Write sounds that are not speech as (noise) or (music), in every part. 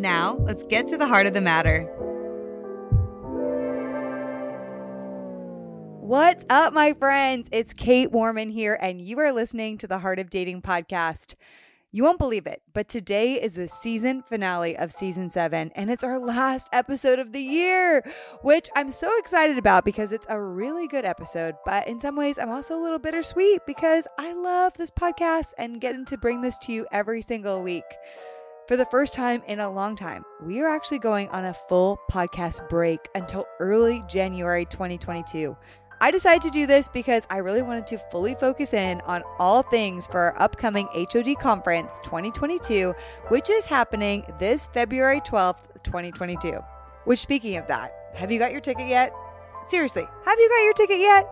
Now, let's get to the heart of the matter. What's up, my friends? It's Kait Warman here, and you are listening to the Heart of Dating podcast. You won't believe it, but today is the season finale of season seven, and it's our last episode of the year, which I'm so excited about because it's a really good episode. But in some ways, I'm also a little bittersweet because I love this podcast and getting to bring this to you every single week. For the first time in a long time, we are actually going on a full podcast break until early January 2022. I decided to do this because I really wanted to fully focus in on all things for our upcoming HOD conference 2022, which is happening this February 12th, 2022. Which, speaking of that, have you got your ticket yet? Seriously, have you got your ticket yet?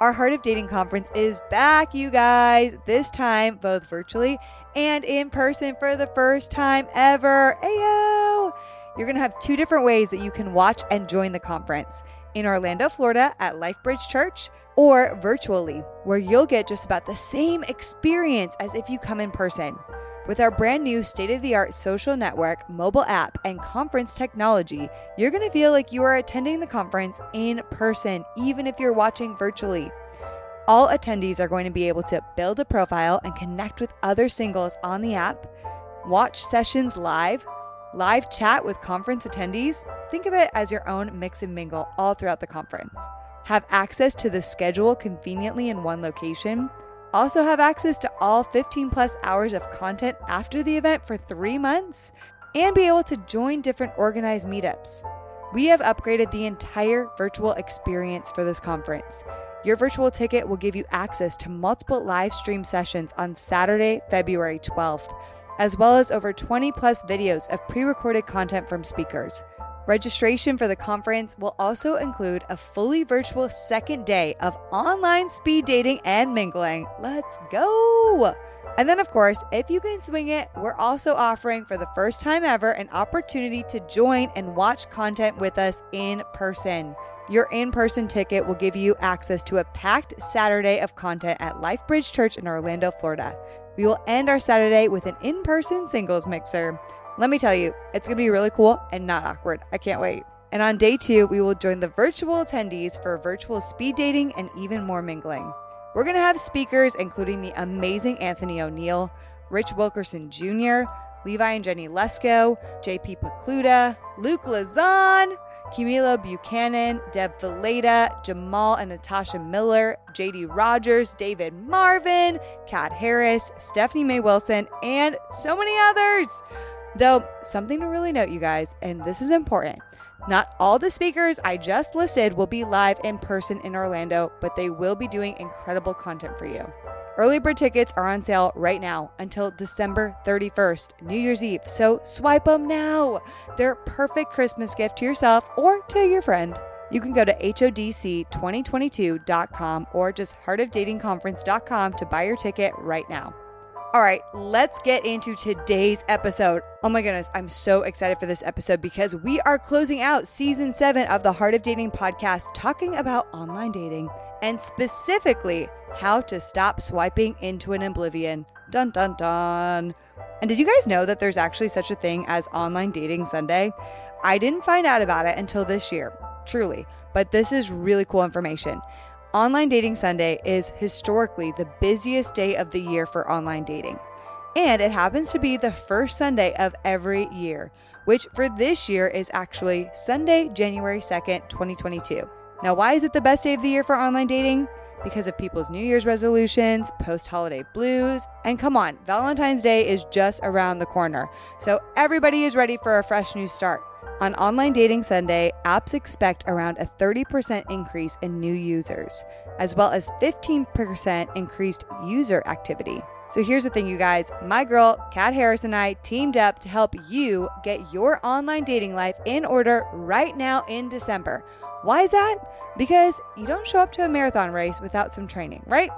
Our Heart of Dating conference is back, you guys, this time both virtually and in person for the first time ever. Ayo! You're going to have two different ways that you can watch and join the conference in Orlando, Florida at LifeBridge Church or virtually, where you'll get just about the same experience as if you come in person. With our brand new state of the art social network, mobile app, and conference technology, you're going to feel like you are attending the conference in person, even if you're watching virtually. All attendees are going to be able to build a profile and connect with other singles on the app, watch sessions live, live chat with conference attendees. Think of it as your own mix and mingle all throughout the conference. Have access to the schedule conveniently in one location. Also, have access to all 15 plus hours of content after the event for three months and be able to join different organized meetups. We have upgraded the entire virtual experience for this conference. Your virtual ticket will give you access to multiple live stream sessions on Saturday, February 12th, as well as over 20 plus videos of pre recorded content from speakers. Registration for the conference will also include a fully virtual second day of online speed dating and mingling. Let's go! And then, of course, if you can swing it, we're also offering for the first time ever an opportunity to join and watch content with us in person. Your in person ticket will give you access to a packed Saturday of content at LifeBridge Church in Orlando, Florida. We will end our Saturday with an in person singles mixer. Let me tell you, it's going to be really cool and not awkward. I can't wait. And on day two, we will join the virtual attendees for virtual speed dating and even more mingling. We're going to have speakers including the amazing Anthony ONeal, Rich Wilkerson Jr., Levi and Jennie Lusko, JP Pokluda, Luke Lezon, Camilo Buchanan, Deb Fileta, Jamal and Natasha Miller, JD Rogers, David Marvin, Kat Harris, Stephanie May Wilson, and so many others. Though, something to really note, you guys, and this is important. Not all the speakers I just listed will be live in person in Orlando, but they will be doing incredible content for you. Early bird tickets are on sale right now until December 31st, New Year's Eve. So swipe them now. They're a perfect Christmas gift to yourself or to your friend. You can go to HODC2022.com or just heartofdatingconference.com to buy your ticket right now. All right, let's get into today's episode. Oh my goodness, I'm so excited for this episode because we are closing out season seven of the Heart of Dating podcast, talking about online dating and specifically how to stop swiping into an oblivion. Dun dun dun. And did you guys know that there's actually such a thing as Online Dating Sunday? I didn't find out about it until this year, truly, but this is really cool information. Online Dating Sunday is historically the busiest day of the year for online dating. And it happens to be the first Sunday of every year, which for this year is actually Sunday, January 2nd, 2022. Now, why is it the best day of the year for online dating? Because of people's New Year's resolutions, post holiday blues, and come on, Valentine's Day is just around the corner. So everybody is ready for a fresh new start. On Online Dating Sunday, apps expect around a 30% increase in new users, as well as 15% increased user activity. So here's the thing, you guys. My girl, Kat Harris, and I teamed up to help you get your online dating life in order right now in December. Why is that? Because you don't show up to a marathon race without some training, right?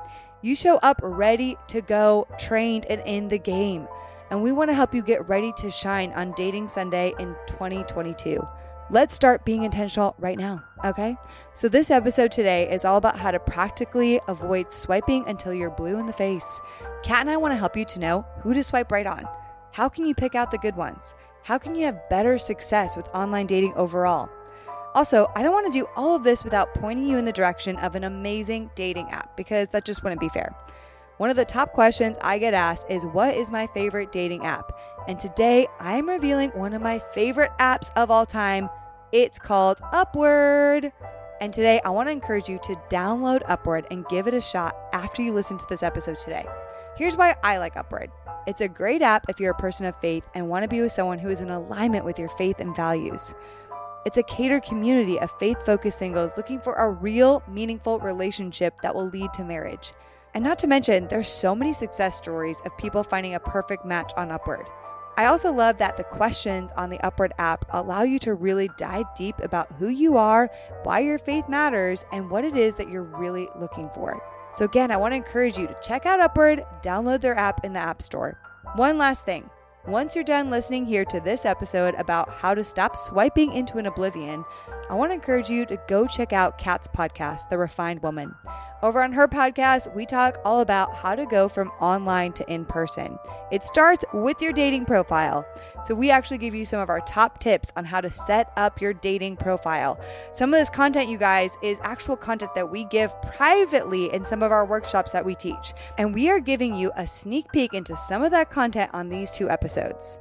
You show up ready to go, trained, and in the game. And we want to help you get ready to shine on Dating Sunday in 2022. Let's start being intentional right now, okay? So, this episode today is all about how to practically avoid swiping until you're blue in the face. Kat and I want to help you to know who to swipe right on. How can you pick out the good ones? How can you have better success with online dating overall? Also, I don't want to do all of this without pointing you in the direction of an amazing dating app because that just wouldn't be fair. One of the top questions I get asked is What is my favorite dating app? And today I'm revealing one of my favorite apps of all time. It's called Upward. And today I want to encourage you to download Upward and give it a shot after you listen to this episode today. Here's why I like Upward it's a great app if you're a person of faith and want to be with someone who is in alignment with your faith and values. It's a catered community of faith focused singles looking for a real, meaningful relationship that will lead to marriage. And not to mention, there's so many success stories of people finding a perfect match on Upward. I also love that the questions on the Upward app allow you to really dive deep about who you are, why your faith matters, and what it is that you're really looking for. So, again, I want to encourage you to check out Upward, download their app in the App Store. One last thing once you're done listening here to this episode about how to stop swiping into an oblivion, I want to encourage you to go check out Kat's podcast, The Refined Woman. Over on her podcast, we talk all about how to go from online to in person. It starts with your dating profile. So, we actually give you some of our top tips on how to set up your dating profile. Some of this content, you guys, is actual content that we give privately in some of our workshops that we teach. And we are giving you a sneak peek into some of that content on these two episodes.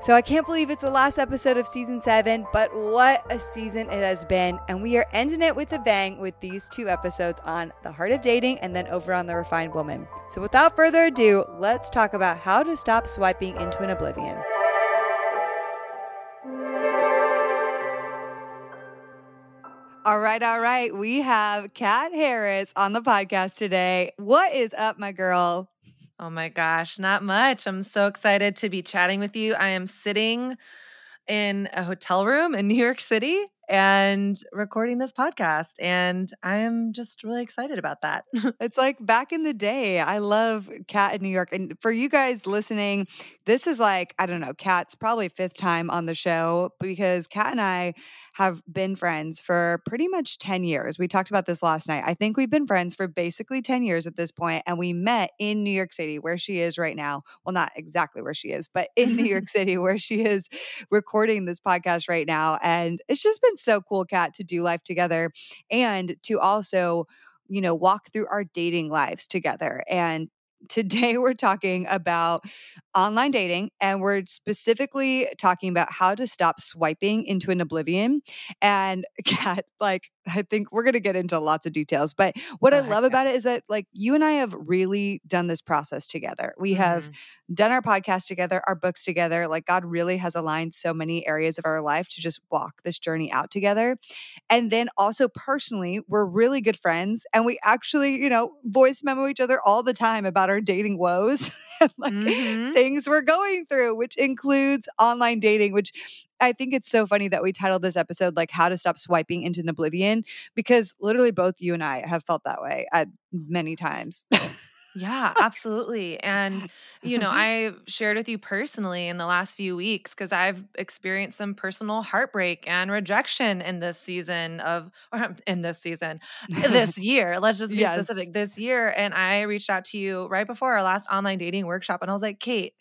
So I can't believe it's the last episode of season seven, but what a season it has been. And we are ending it with a bang with these two episodes on the heart of dating and then over on the refined woman. So without further ado, let's talk about how to stop swiping into an oblivion. All right, all right. We have Kat Harris on the podcast today. What is up, my girl? Oh my gosh, not much. I'm so excited to be chatting with you. I am sitting in a hotel room in New York City and recording this podcast. And I am just really excited about that. (laughs) it's like back in the day. I love Kat in New York. And for you guys listening, this is like, I don't know, Kat's probably fifth time on the show because Cat and I have been friends for pretty much 10 years. We talked about this last night. I think we've been friends for basically 10 years at this point, and we met in New York City, where she is right now. Well, not exactly where she is, but (laughs) in New York City, where she is recording this podcast right now. And it's just been so cool, Kat, to do life together and to also you know, walk through our dating lives together and Today, we're talking about online dating, and we're specifically talking about how to stop swiping into an oblivion. And (laughs) Kat, like, I think we're going to get into lots of details. But what I love about it is that, like, you and I have really done this process together. We mm-hmm. have done our podcast together, our books together. Like, God really has aligned so many areas of our life to just walk this journey out together. And then also, personally, we're really good friends. And we actually, you know, voice memo each other all the time about our dating woes (laughs) and like mm-hmm. things we're going through, which includes online dating, which I think it's so funny that we titled this episode like how to stop swiping into oblivion because literally both you and I have felt that way at many times. (laughs) Yeah, absolutely. And, you know, (laughs) I shared with you personally in the last few weeks because I've experienced some personal heartbreak and rejection in this season of, (laughs) or in this season, this (laughs) year. Let's just be yes. specific this year. And I reached out to you right before our last online dating workshop. And I was like, Kait,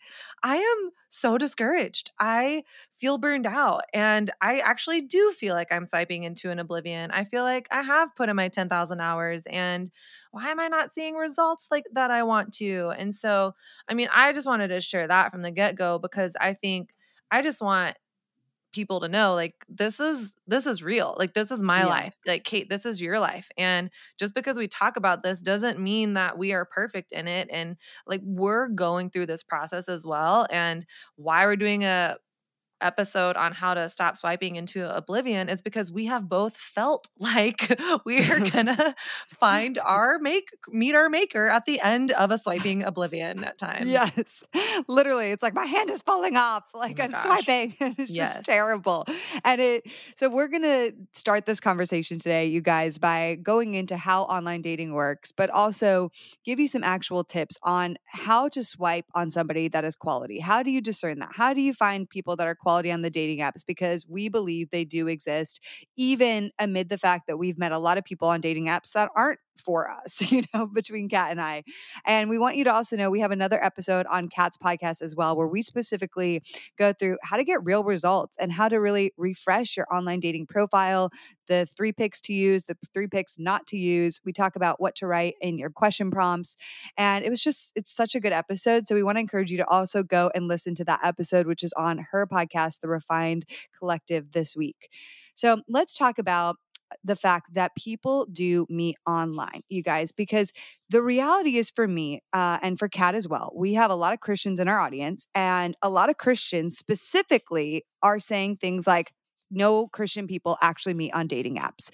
I am so discouraged. I feel burned out. And I actually do feel like I'm swiping into an oblivion. I feel like I have put in my 10,000 hours and why am I not seeing results like that I want to? And so, I mean, I just wanted to share that from the get go because I think I just want people to know like this is this is real like this is my yeah. life like kate this is your life and just because we talk about this doesn't mean that we are perfect in it and like we're going through this process as well and why we're doing a episode on how to stop swiping into oblivion is because we have both felt (laughs) like we are (laughs) gonna find our make meet our maker at the end of a swiping oblivion at times. Yes. (laughs) Literally, it's like my hand is falling off. Oh like oh I'm gosh. swiping. it's yes. just terrible. And it so we're gonna start this conversation today, you guys, by going into how online dating works, but also give you some actual tips on how to swipe on somebody that is quality. How do you discern that? How do you find people that are quality on the dating apps? Because we believe they do exist, even amid the fact that we've met a lot of people on dating apps that aren't for us, (laughs) you know, between Kat and I. And we want you to also know we have another episode on Kat's podcast as well, where we specifically go through how to get real results and how to really refresh your online dating profile, the three picks to use, the three picks not to use. We talk about what to write in your question prompts. And it was just, it's such a good episode. So we want to encourage you to also go and listen to that episode, which is on her podcast, The Refined Collective, this week. So let's talk about the fact that people do meet online, you guys, because the reality is for me uh, and for Kat as well, we have a lot of Christians in our audience, and a lot of Christians specifically are saying things like, no Christian people actually meet on dating apps.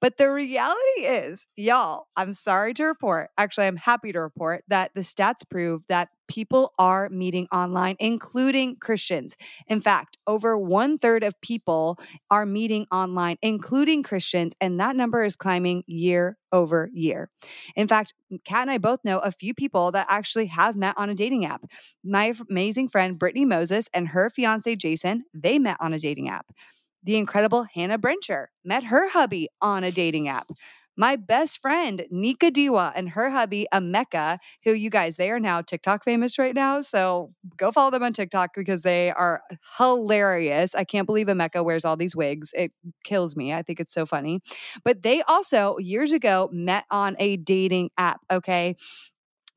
But the reality is, y'all, I'm sorry to report, actually, I'm happy to report that the stats prove that people are meeting online, including Christians. In fact, over one third of people are meeting online, including Christians, and that number is climbing year over year. In fact, Kat and I both know a few people that actually have met on a dating app. My amazing friend Brittany Moses and her fiance Jason, they met on a dating app. The incredible Hannah Brencher met her hubby on a dating app my best friend Nika Diwa and her hubby Ameka, who you guys they are now TikTok famous right now. So go follow them on TikTok because they are hilarious. I can't believe Ameka wears all these wigs. It kills me. I think it's so funny. But they also years ago met on a dating app. Okay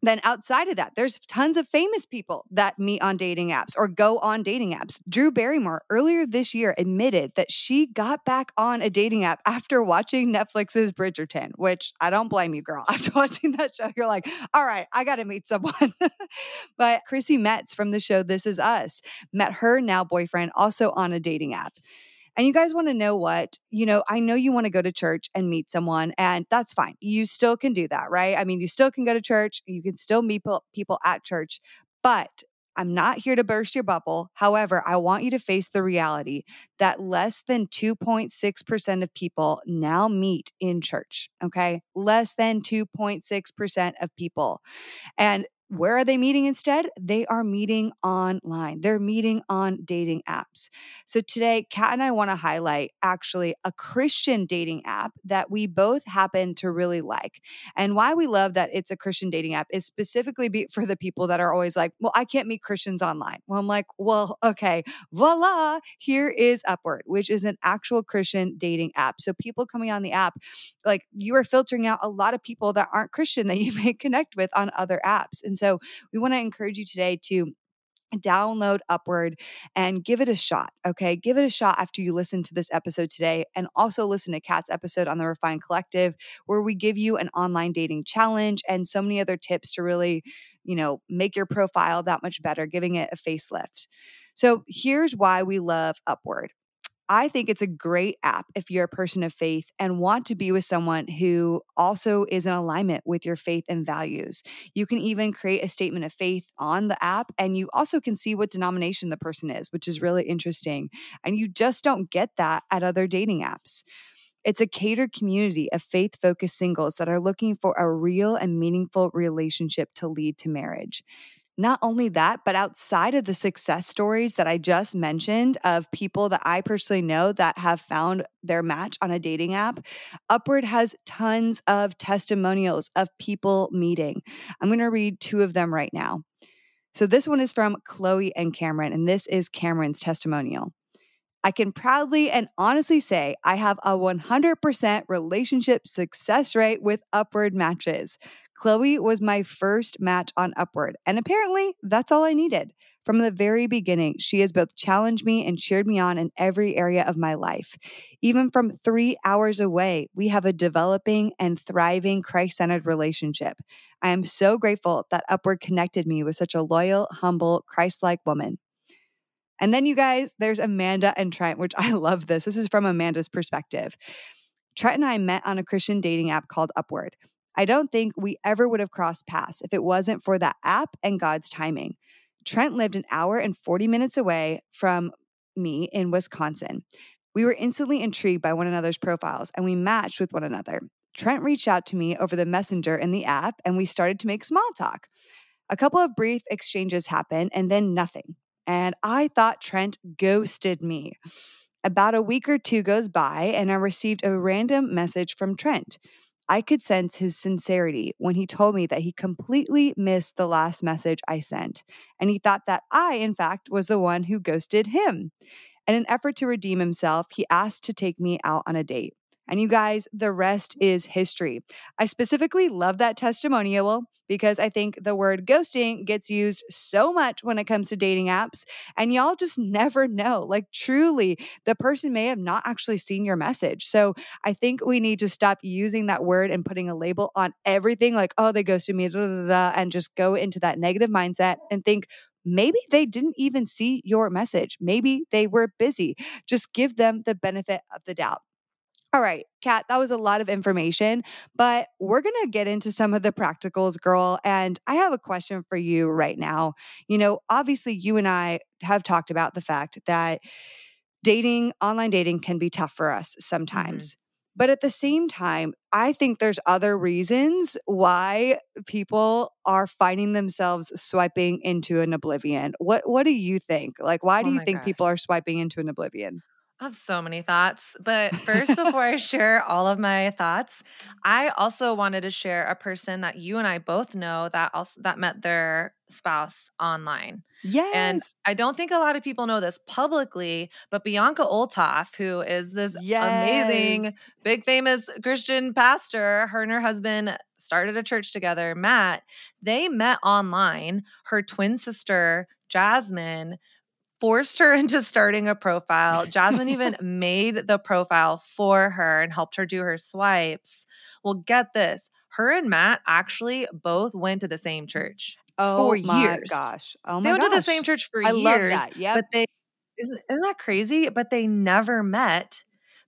then outside of that, there's tons of famous people that meet on dating apps or go on dating apps. Drew Barrymore earlier this year admitted that she got back on a dating app after watching Netflix's Bridgerton, which I don't blame you, girl. (laughs) After watching that show, you're like, all right, I got to meet someone. (laughs) but Chrissy Metz from the show This Is Us met her now boyfriend also on a dating app and you guys want to know what, you know, I know you want to go to church and meet someone, and that's fine. You still can do that, right? I mean, you still can go to church, you can still meet people at church, but I'm not here to burst your bubble. However, I want you to face the reality that less than 2.6% of people now meet in church. Okay. Less than 2.6% of people. And where are they meeting instead? They are meeting online. They're meeting on dating apps. So today, Kat and I want to highlight actually a Christian dating app that we both happen to really like. And why we love that it's a Christian dating app is specifically for the people that are always like, well, I can't meet Christians online. Well, I'm like, well, (laughs) okay, voila, here is Upward, which is an actual Christian dating app. So people coming on the app, like you are filtering out a lot of people that aren't Christian that you (laughs) may connect with on other apps. And so we want to encourage you today to download Upward and give it a shot. Okay. Give it a shot after you listen to this episode today. And also listen to Kat's episode on the Refined Collective, where we give you an online dating challenge and so many other tips to really, you know, make your profile that much better, giving it a facelift. So here's why we love Upward. I think it's a great app if you're a person of faith and want to be with someone who also is in alignment with your faith and values. You can even create a statement of faith on the app, and you also can see what denomination the person is, which is really interesting. And you just don't get that at other dating apps. It's a catered community of faith focused singles that are looking for a real and meaningful relationship to lead to marriage. Not only that, but outside of the success stories that I just mentioned of people that I personally know that have found their match on a dating app, Upward has tons of testimonials of people meeting. I'm going to read two of them right now. So this one is from Chloe and Cameron, and this is Cameron's testimonial. I can proudly and honestly say I have a 100% relationship success rate with Upward matches. Chloe was my first match on Upward, and apparently that's all I needed. From the very beginning, she has both challenged me and cheered me on in every area of my life. Even from three hours away, we have a developing and thriving Christ centered relationship. I am so grateful that Upward connected me with such a loyal, humble, Christ like woman. And then, you guys, there's Amanda and Trent, which I (laughs) love this. This is from Amanda's perspective. Trent and I met on a Christian dating app called Upward. I don't think we ever would have crossed paths if it wasn't for that app and God's timing. Trent lived an hour and 40 minutes away from me in Wisconsin. We were instantly intrigued by one another's profiles and we matched with one another. Trent reached out to me over the messenger in the app and we started to make small talk. A couple of brief exchanges happened and then nothing. And I thought Trent ghosted me. About a week or two goes by and I received a random message from Trent. I could sense his sincerity when he told me that he completely missed the last message I sent, and he thought that I, in fact, was the one who ghosted him. In an effort to redeem himself, he asked to take me out on a date. And you guys, the rest is history. I specifically love that testimonial because I think the word ghosting gets used so much when it comes to dating apps. And y'all just (laughs) never know. Like, truly, the person may have not actually seen your message. So I think we need to stop using that word and putting a label on everything like, oh, they ghosted me, da, da, da, and just go into that negative mindset and think, maybe they didn't even see your message. Maybe they were busy. Just give them the benefit of the doubt. All right, Kat, that was a lot of information, but we're going to get into some of the practicals, girl. And I have a question for you right now. You know, obviously, you and I have talked about the fact that dating, online dating can be tough for us Mm-hmm. sometimes. But at the same time, I think there's other reasons why people are finding themselves swiping into an oblivion. What what do you think? Like why do Oh you think gosh. people are swiping into an oblivion? I have so many thoughts. But first, (laughs) before I share all of my thoughts, I also wanted to share a person that you and I both know that also that met their spouse online. Yes. And I don't think a lot of people know this publicly, but Bianca Olthoff, who is this amazing, big famous Christian pastor, her and her husband started a church together, Matt. They met online. Her twin sister, Jasmine, forced her (laughs) into starting a profile. Jasmine even (laughs) made the profile for her and helped her do her swipes. Well, get this. Her and Matt actually both went to the same church. For years. Oh my years. gosh. Oh my god. they went to the same church for I years. love that. Yep. But they isn't, isn't that crazy? But they never met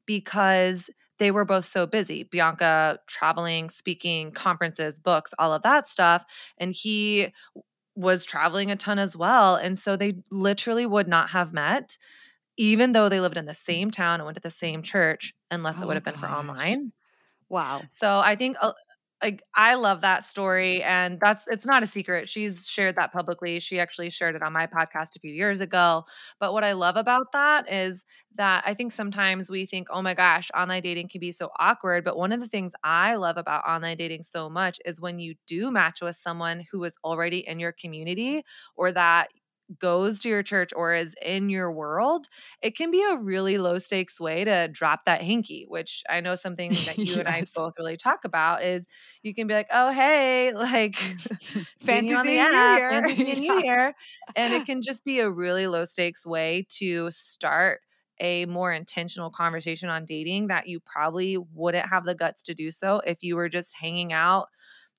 because they were both so busy. Bianca traveling, speaking, conferences, books, all of that stuff. And he was traveling a ton as well. And so they literally would not have met, even though they lived in the same town and went to the same church, unless Oh it would have been for online. wow. So I think uh, like I love that story and that's it's not a secret. She's shared that publicly. She actually shared it on my podcast a few years ago. But what I love about that is that I think sometimes we think, "Oh my gosh, online dating can be so awkward." But one of the things I love about online dating so much is when you do match with someone who is already in your community or that goes to your church or is in your world, it can be a really low stakes way to drop that hinky, which I know (laughs) something that you and I both really talk about is you can be like, oh, hey, (laughs) like (laughs) seeing you on the Fancy app, here." fancy seeing you here. And it can just be a really low stakes way to start a more intentional conversation on dating that you probably wouldn't have the guts to do so if you were just hanging out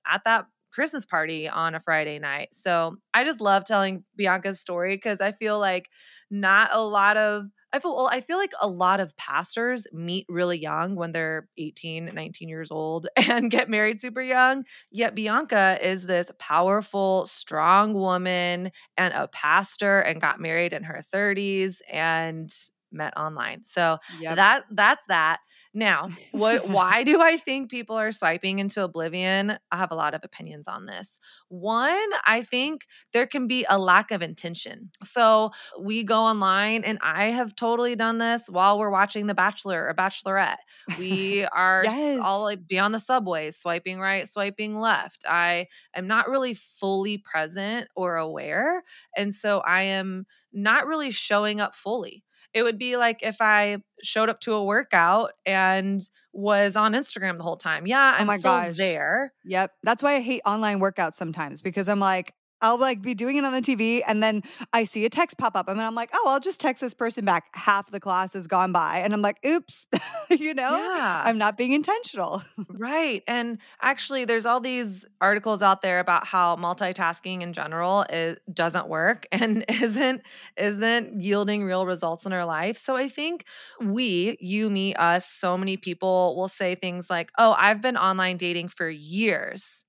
at that Christmas party on a Friday night. So I just love telling Bianca's story because I feel like not a lot of I feel well, I feel like a lot of pastors meet really young when they're 18, 19 years old (laughs) and get married super young. Yet Bianca is this powerful, strong woman and a pastor and got married in her 30s and met online. So Yep. that that's that. Now, what why do I think people are swiping into oblivion? I have a lot of opinions on this. One, I think there can be a lack of intention. So, we go online and I have totally done this while we're watching The Bachelor or Bachelorette. (laughs) We are Yes. all like be on the subway, swiping right, swiping left. I am not really fully present or aware, and so I am not really showing up fully it would be like if I showed up to a workout and was on Instagram the whole time. Yeah, Oh I'm my still gosh. there. Yep. That's why I hate online workouts sometimes because I'm like, I'll like be doing it on the TV and then I see a text pop up and I'm like, oh, I'll just text this person back. Half the class has gone by and I'm like, oops, (laughs) you know, Yeah. I'm not being intentional. (laughs) Right. And actually, there's all these articles out there about how multitasking in general is, doesn't work (laughs) and isn't isn't yielding real results in our life. So I think we, you, me, us, so many people will say things like, "Oh, I've been online dating for years."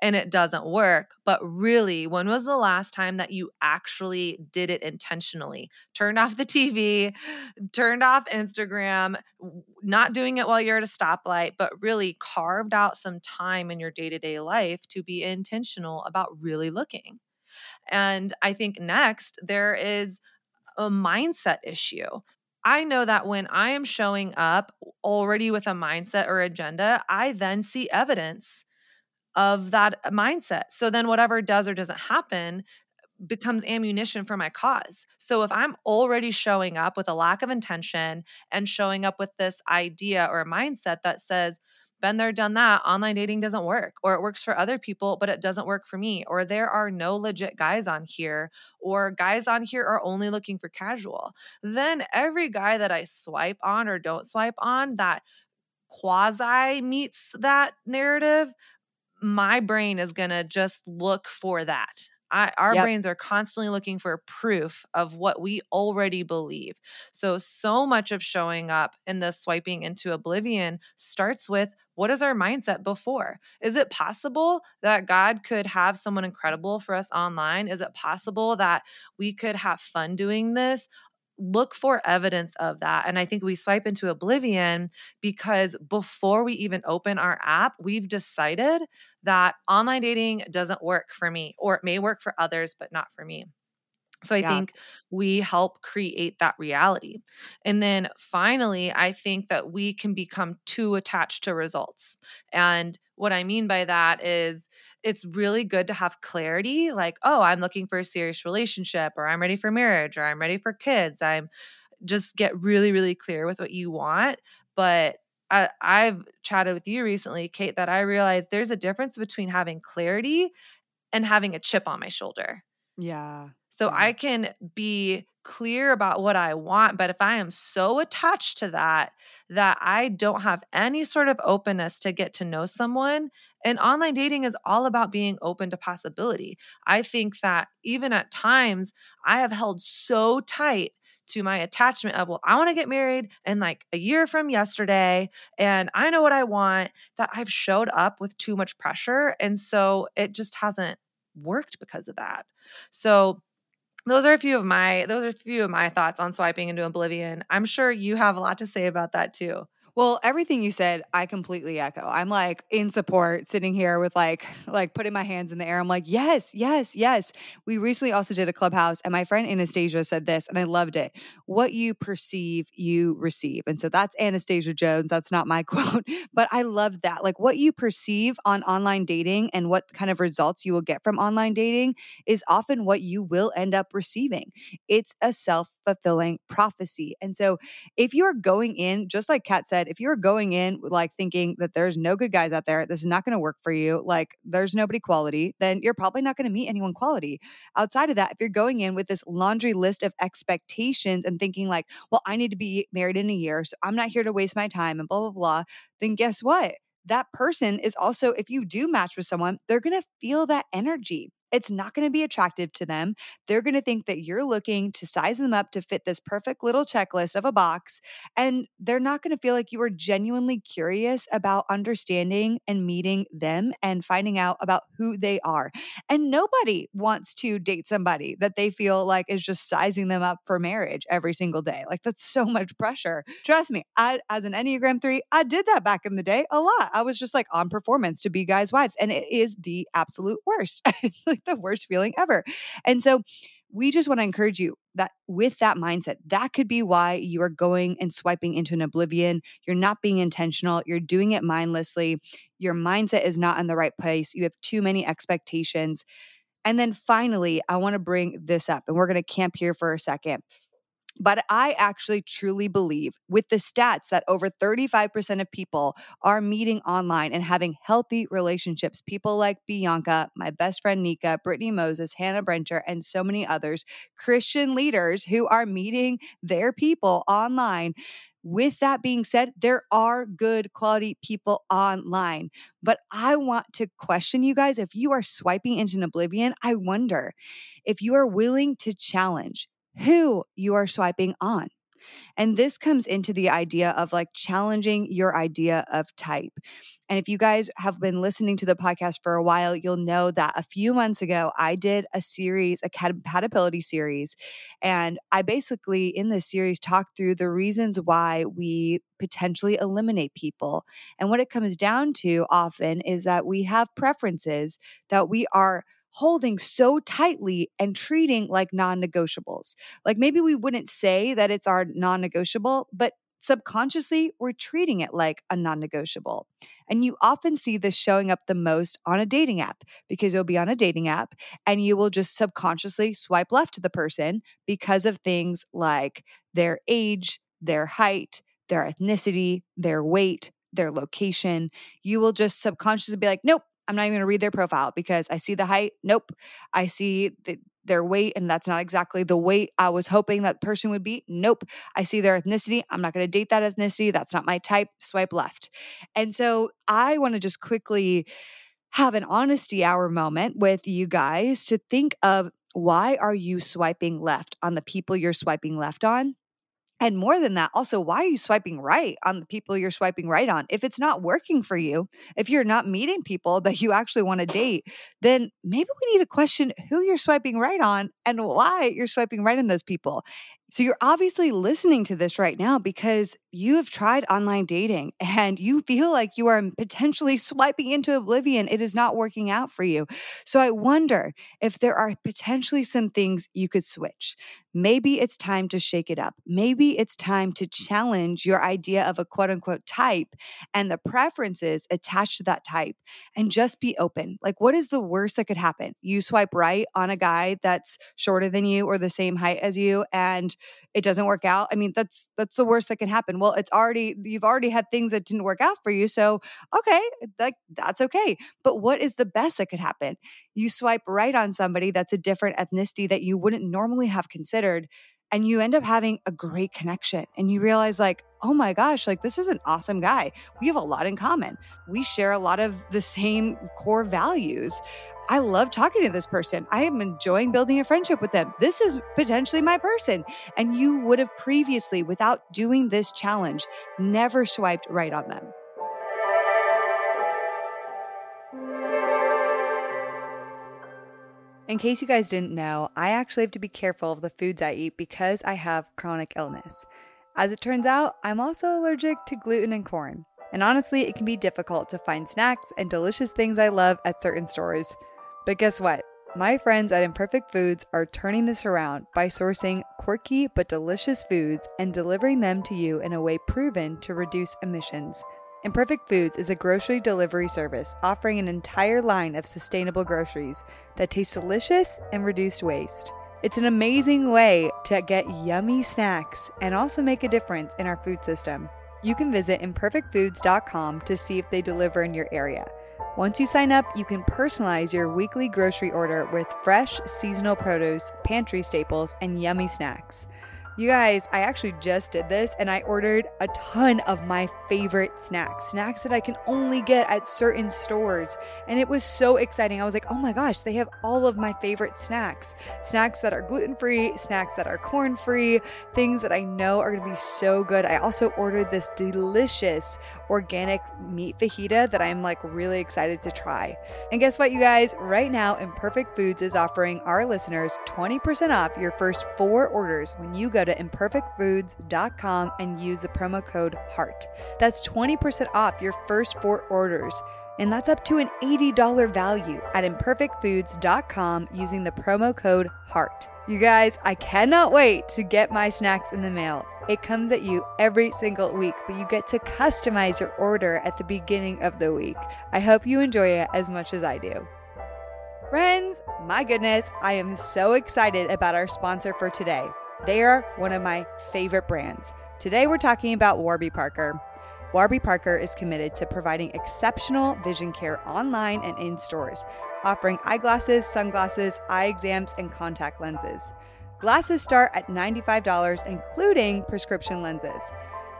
And it doesn't work. But really, when was the last time that you actually did it intentionally? Turned off the TV, turned off Instagram, not doing it while you're at a stoplight, but really carved out some time in your day to day life to be intentional about really looking. And I think next, there is a mindset issue. I know that when I am showing up already with a mindset or agenda, I then see evidence of that mindset. So then whatever does or doesn't happen becomes ammunition for my cause. So if I'm already showing up with a lack of intention and showing up with this idea or a mindset that says, been there, done that, online dating doesn't work, or it works for other people, but it doesn't work for me, or there are no legit guys on here, or guys on here are only looking for casual, then every guy that I swipe on or don't swipe on that quasi meets that narrative, my brain is going to just look for that. I, our Yep. brains are constantly looking for proof of what we already believe. So, so much of showing up in the swiping into oblivion starts with what is our mindset before? Is it possible that God could have someone incredible for us online? Is it possible that we could have fun doing this? Look for evidence of that. And I think we swipe into oblivion because before we even open our app, we've decided that online dating doesn't work for me, or it may work for others, but not for me. So I Yeah. think we help create that reality. And then finally, I think that we can become too attached to results. And what I mean by that is it's really good to have clarity like, oh, I'm looking for a serious relationship, or I'm ready for marriage, or I'm ready for kids. I'm just get really, really clear with what you want. But I, I've chatted with you recently, Kait, that I realized there's a difference between having clarity and having a chip on my shoulder. Yeah. So Yeah. I can be clear about what I want, but if I am so attached to that that I don't have any sort of openness to get to know someone, and online dating is all about being open to possibility. I think that even at times I have held so tight to my attachment of, well, I want to get married in like a year from yesterday, and I know what I want, that I've showed up with too much pressure. And so it just hasn't worked because of that. So those are a few of my those are a few of my thoughts on swiping into oblivion. I'm sure you have a lot to say about that too. Well, everything you said, I completely echo. I'm like in support, sitting here with like, (sighs) like putting my hands in the air. I'm like, yes, yes, yes. We recently also did a clubhouse, and my friend Anastasia said this, and I loved it. What you perceive, you receive. And so that's Anastasia Jones. That's not my (laughs) quote, but I love that. Like what you perceive on online dating and what kind of results you will get from online dating is often what you will end up receiving. It's a self fulfilling prophecy. And so if you're going in, just like Kat said, if you're going in like thinking that there's no good guys out there, this is not going to work for you, like there's nobody quality, then you're probably not going to meet anyone quality. Outside of that, if you're going in with this laundry list of expectations and thinking like, well, I need to be married in a year, so I'm not here to waste my time and blah blah blah, then guess what? That person is also, if you do match with someone, they're going to feel that energy. It's not going to be attractive to them. They're going to think that you're looking to size them up to fit this perfect little checklist of a box. And they're not going to feel like you are genuinely curious about understanding and meeting them and finding out about who they are. And nobody wants to date somebody that they feel like is just sizing them up for marriage every single day. Like that's so much pressure. Trust me, I, as an Enneagram 3, I did that back in the day a lot. I was just like on performance to be guys' wives. And it is the absolute worst. (laughs) like the worst feeling ever. And so we just want to encourage you that with that mindset, that could be why you are going and swiping into an oblivion. You're not being intentional, you're doing it mindlessly. Your mindset is not in the right place. You have too many expectations. And then finally, I want to bring this up, and we're going to camp here for a second. But I actually truly believe with the stats that over 35% of people are meeting online and having healthy relationships. People like Bianca, my best friend Nika, Brittany Moses, Hannah Brencher, and so many others, Christian leaders who are meeting their people online. With that being said, there are good quality people online. But I want to question you guys if you are swiping into oblivion, I wonder if you are willing to challenge who you are swiping on. And this comes into the idea of like challenging your idea of type. And if you guys have been listening to the podcast for a while, you'll know that a few months ago, I did a series, a compatibility series. And I basically, in this series, talked through the reasons why we potentially eliminate people. And what it comes down to often is that we have preferences that we are holding so tightly and treating like non negotiables. Like maybe we wouldn't say that it's our non negotiable, but subconsciously we're treating it like a non negotiable. And you often see this showing up the most on a dating app because you'll be on a dating app and you will just subconsciously swipe left to the person because of things like their age, their height, their ethnicity, their weight, their location. You will just subconsciously be like, nope, I'm not even going to read their profile because I see the height. Nope. I see the, their weight, and that's not exactly the weight I was hoping that person would be. Nope. I see their ethnicity. I'm not going to date that ethnicity. That's not my type. Swipe left. And so I want to just quickly have an honesty hour moment with you guys to think of why are you swiping left on the people you're swiping left on? And more than that, also, why are you swiping right on the people you're swiping right on? If it's not working for you, if you're not meeting people that you actually want to date, then maybe we need to question who you're swiping right on and why you're swiping right on those people. So you're obviously listening to this right now because you have tried online dating (laughs) and you feel like you are potentially swiping into oblivion. It is not working out for you. So I wonder if there are potentially some things you could switch. Maybe it's time to shake it up. Maybe it's time to challenge your idea of a quote unquote type and the preferences attached to that type and just be open. Like, what is the worst that could happen? You swipe right on a guy that's shorter than you or the same height as you and it doesn't work out. I mean, that's that's the worst that can happen. Well, it's already you've already had things that didn't work out for you. So, okay, like that's okay. But what is the best that could happen? You swipe right on somebody that's a different ethnicity that you wouldn't normally have considered and you end up having a great connection and you realize like oh my gosh like this is an awesome guy we have a lot in common we share a lot of the same core values I love talking to this person. I am enjoying building a friendship with them. This is potentially my person. And you would have previously, without doing this challenge, never swiped right on them. In case you guys didn't know, I actually have to be careful of the foods I eat because I have chronic illness. As it turns out, I'm also allergic to gluten and corn. And honestly, it can be difficult to find snacks and delicious things I love at certain stores. But guess what? My friends at Imperfect Foods are turning this around by sourcing quirky but delicious foods and delivering them to you in a way proven to reduce emissions. Imperfect Foods is a grocery delivery service offering an entire line of sustainable groceries that taste delicious and reduce waste. It's an amazing way to get yummy snacks and also make a difference in our food system. You can visit imperfectfoods.com to see if they deliver in your area. Once you sign up, you can personalize your weekly grocery order with fresh seasonal produce, pantry staples, and yummy snacks. You guys, I actually just did this and I ordered a ton of my favorite snacks, snacks that I can only get at certain stores. And it was so exciting. I was like, oh my gosh, they have all of my favorite snacks snacks that are gluten free, snacks that are corn free, things that I know are to be so good. I also ordered this delicious organic meat fajita that I'm like really excited to try. And guess what, you guys? Right now, Imperfect Foods is offering our listeners 20% off your first four orders when you go to imperfectfoods.com and use the promo code HEART. That's 20% off your first four orders. And that's up to an $80 value at imperfectfoods.com using the promo code HEART. You guys, I cannot wait to get my snacks in the mail. It comes at you every single week, but you get to customize your order at the beginning of the week. I hope you enjoy it as much as I do. Friends, my goodness, I am so excited about our sponsor for today. They are one of my favorite brands. Today we're talking about Warby Parker. Warby Parker is committed to providing exceptional vision care online and in stores, offering eyeglasses, sunglasses, eye exams, and contact lenses. Glasses start at $95, including prescription lenses.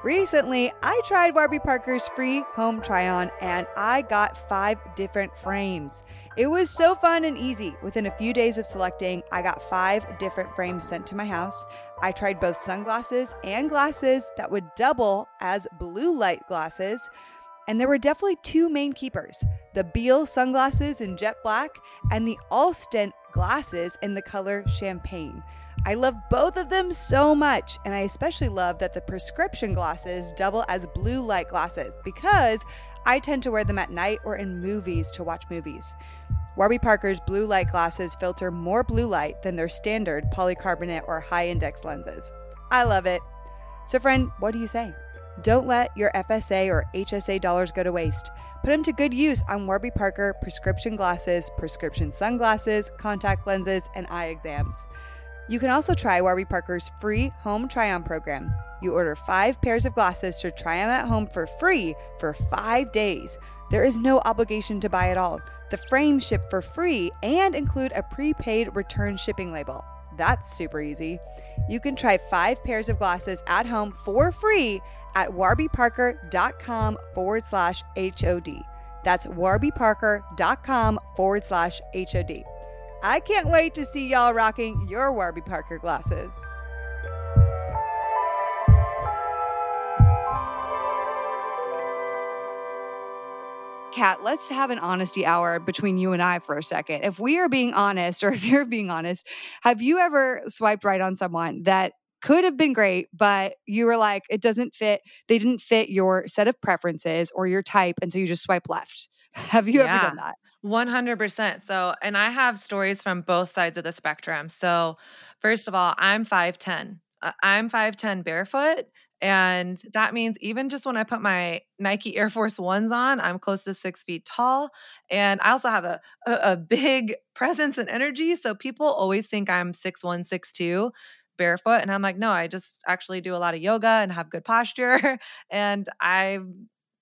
Recently, I tried Warby Parker's free home try on and I got five different frames. It was so fun and easy. Within a few days of selecting, I got five different frames sent to my house. I tried both sunglasses and glasses that would double as blue light glasses. And there were definitely two main keepers the Beal sunglasses in jet black and the Alston glasses in the color champagne. I love both of them so much, and I especially love that the prescription glasses double as blue light glasses because I tend to wear them at night or in movies to watch movies. Warby Parker's blue light glasses filter more blue light than their standard polycarbonate or high index lenses. I love it. So, friend, what do you say? Don't let your FSA or HSA dollars go to waste. Put them to good use on Warby Parker prescription glasses, prescription sunglasses, contact lenses, and eye exams. You can also try Warby Parker's free home try on program. You order five pairs of glasses to try on at home for free for five days. There is no obligation to buy at all. The frames ship for free and include a prepaid return shipping label. That's super easy. You can try five pairs of glasses at home for free at warbyparker.com forward slash HOD. That's warbyparker.com forward slash HOD. I can't wait to see y'all rocking your Warby Parker glasses. Kat, let's have an honesty hour between you and I for a second. If we are being honest, or if you're being honest, have you ever swiped right on someone that could have been great, but you were like, it doesn't fit, they didn't fit your set of preferences or your type, and so you just swipe left? (laughs) Have you yeah. ever done that? 100%. So, and I have stories from both sides of the spectrum. So, first of all, I'm 5'10. Uh, I'm 5'10 barefoot. And that means even just when I put my Nike Air Force Ones on, I'm close to six feet tall. And I also have a, a, a big (laughs) presence and energy. So people always think I'm 6'1, 6'2 barefoot. And I'm like, no, I just actually do a lot of yoga and have good posture. (laughs) and I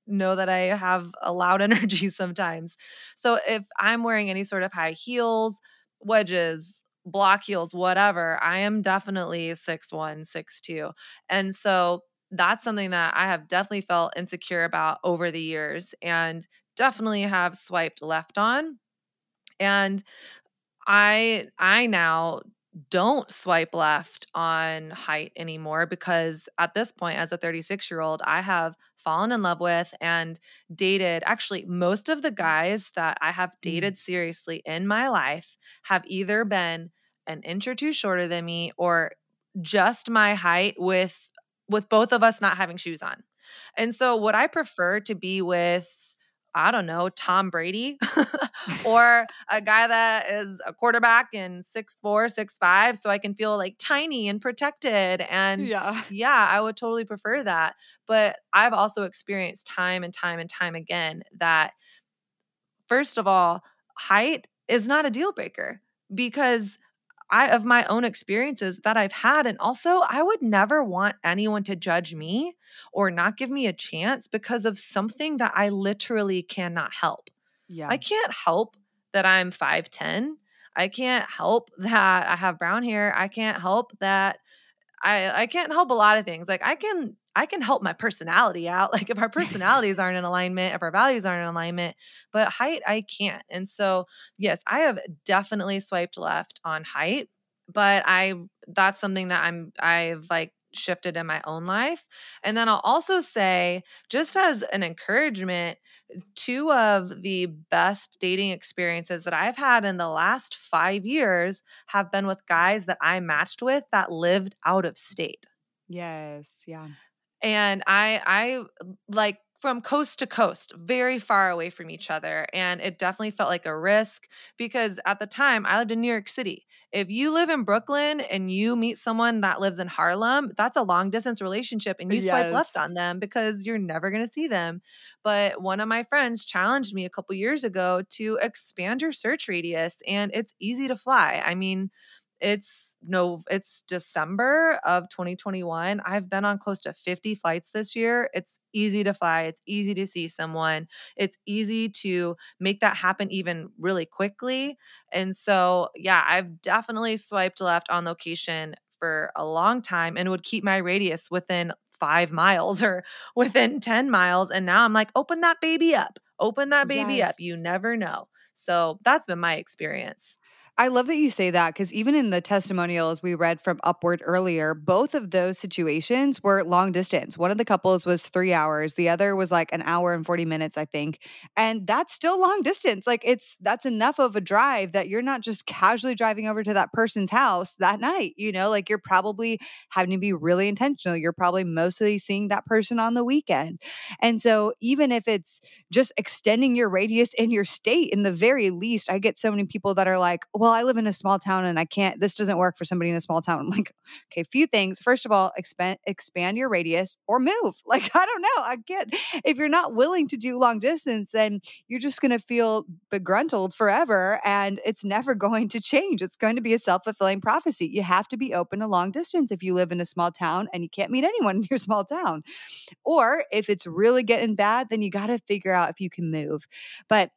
know that I have a loud (laughs) energy sometimes. So if I'm wearing any sort of high heels, wedges, block heels, whatever, I am definitely six one, six two, And so that's something that I have definitely felt insecure about over the years and definitely have swiped left on. And I I now don't swipe left on height anymore because at this point as a 36 year old i have fallen in love with and dated actually most of the guys that i have mm. dated seriously in my life have either been an inch or two shorter than me or just my height with with both of us not having shoes on and so would i prefer to be with I don't know, Tom Brady (laughs) or (laughs) a guy that is a quarterback in six four, six five, so I can feel like tiny and protected. And yeah. yeah, I would totally prefer that. But I've also experienced time and time and time again that first of all, height is not a deal breaker because I of my own experiences that I've had and also I would never want anyone to judge me or not give me a chance because of something that I literally cannot help. Yeah. I can't help that I'm 5'10. I can't help (laughs) that I have brown hair. I can't help that I I can't help a lot of things. Like I can I can help my personality out. (laughs) Like if our (laughs) personalities aren't in alignment, if our values aren't in alignment, but height, I can't. And so, yes, I have definitely swiped left on height, but I, that's something that I'm, I've like shifted in my own life. And then I'll also say, just as an encouragement, two of the best dating experiences that I've had in the last five years have been with guys that I matched with that lived out of state. Yes. Yeah and i i like from coast to coast, very far away from each other. And it definitely felt like a risk because at the time I lived in New York City. If you live in Brooklyn and you meet someone that lives in Harlem, that's a long distance relationship and you yes. swipe left on them because you're never going to see them. But one of my friends challenged me a couple years ago to expand your search radius and it's easy to fly. I mean, it's no it's december of 2021 i've been on close to 50 flights this year it's easy to fly it's easy to see someone it's easy to make that happen even really quickly and so yeah i've definitely swiped left on location for a long time and would keep my radius within five miles (laughs) or within 10 miles and now i'm like open that baby up open that baby yes. up you never know so that's been my experience I love that you say that because even in the testimonials we read from Upward earlier, both of those situations were long distance. One of the couples was three hours, the other was like an hour and 40 minutes, I think. And that's still long distance. Like it's that's enough of a drive that you're not just casually driving over to that person's house that night. You know, like you're probably having to be really intentional. You're probably mostly seeing that person on the weekend. And so even if it's just extending your radius in your state, in the very least, I get so many people that are like, well, well, I live in a small town and I can't, this doesn't work for somebody in a small town. (laughs) I'm like, okay, few things. First of all, expand, expand your radius or move. (laughs) Like, I don't know. I get, if you're not willing to do long distance, then you're just going to feel begruntled forever and it's never (laughs) going to change. It's going to be a self fulfilling prophecy. You have to be open to long distance if you live in a small town and you can't meet anyone in your small town. Or if it's really getting bad, then you got to figure out if you can move. But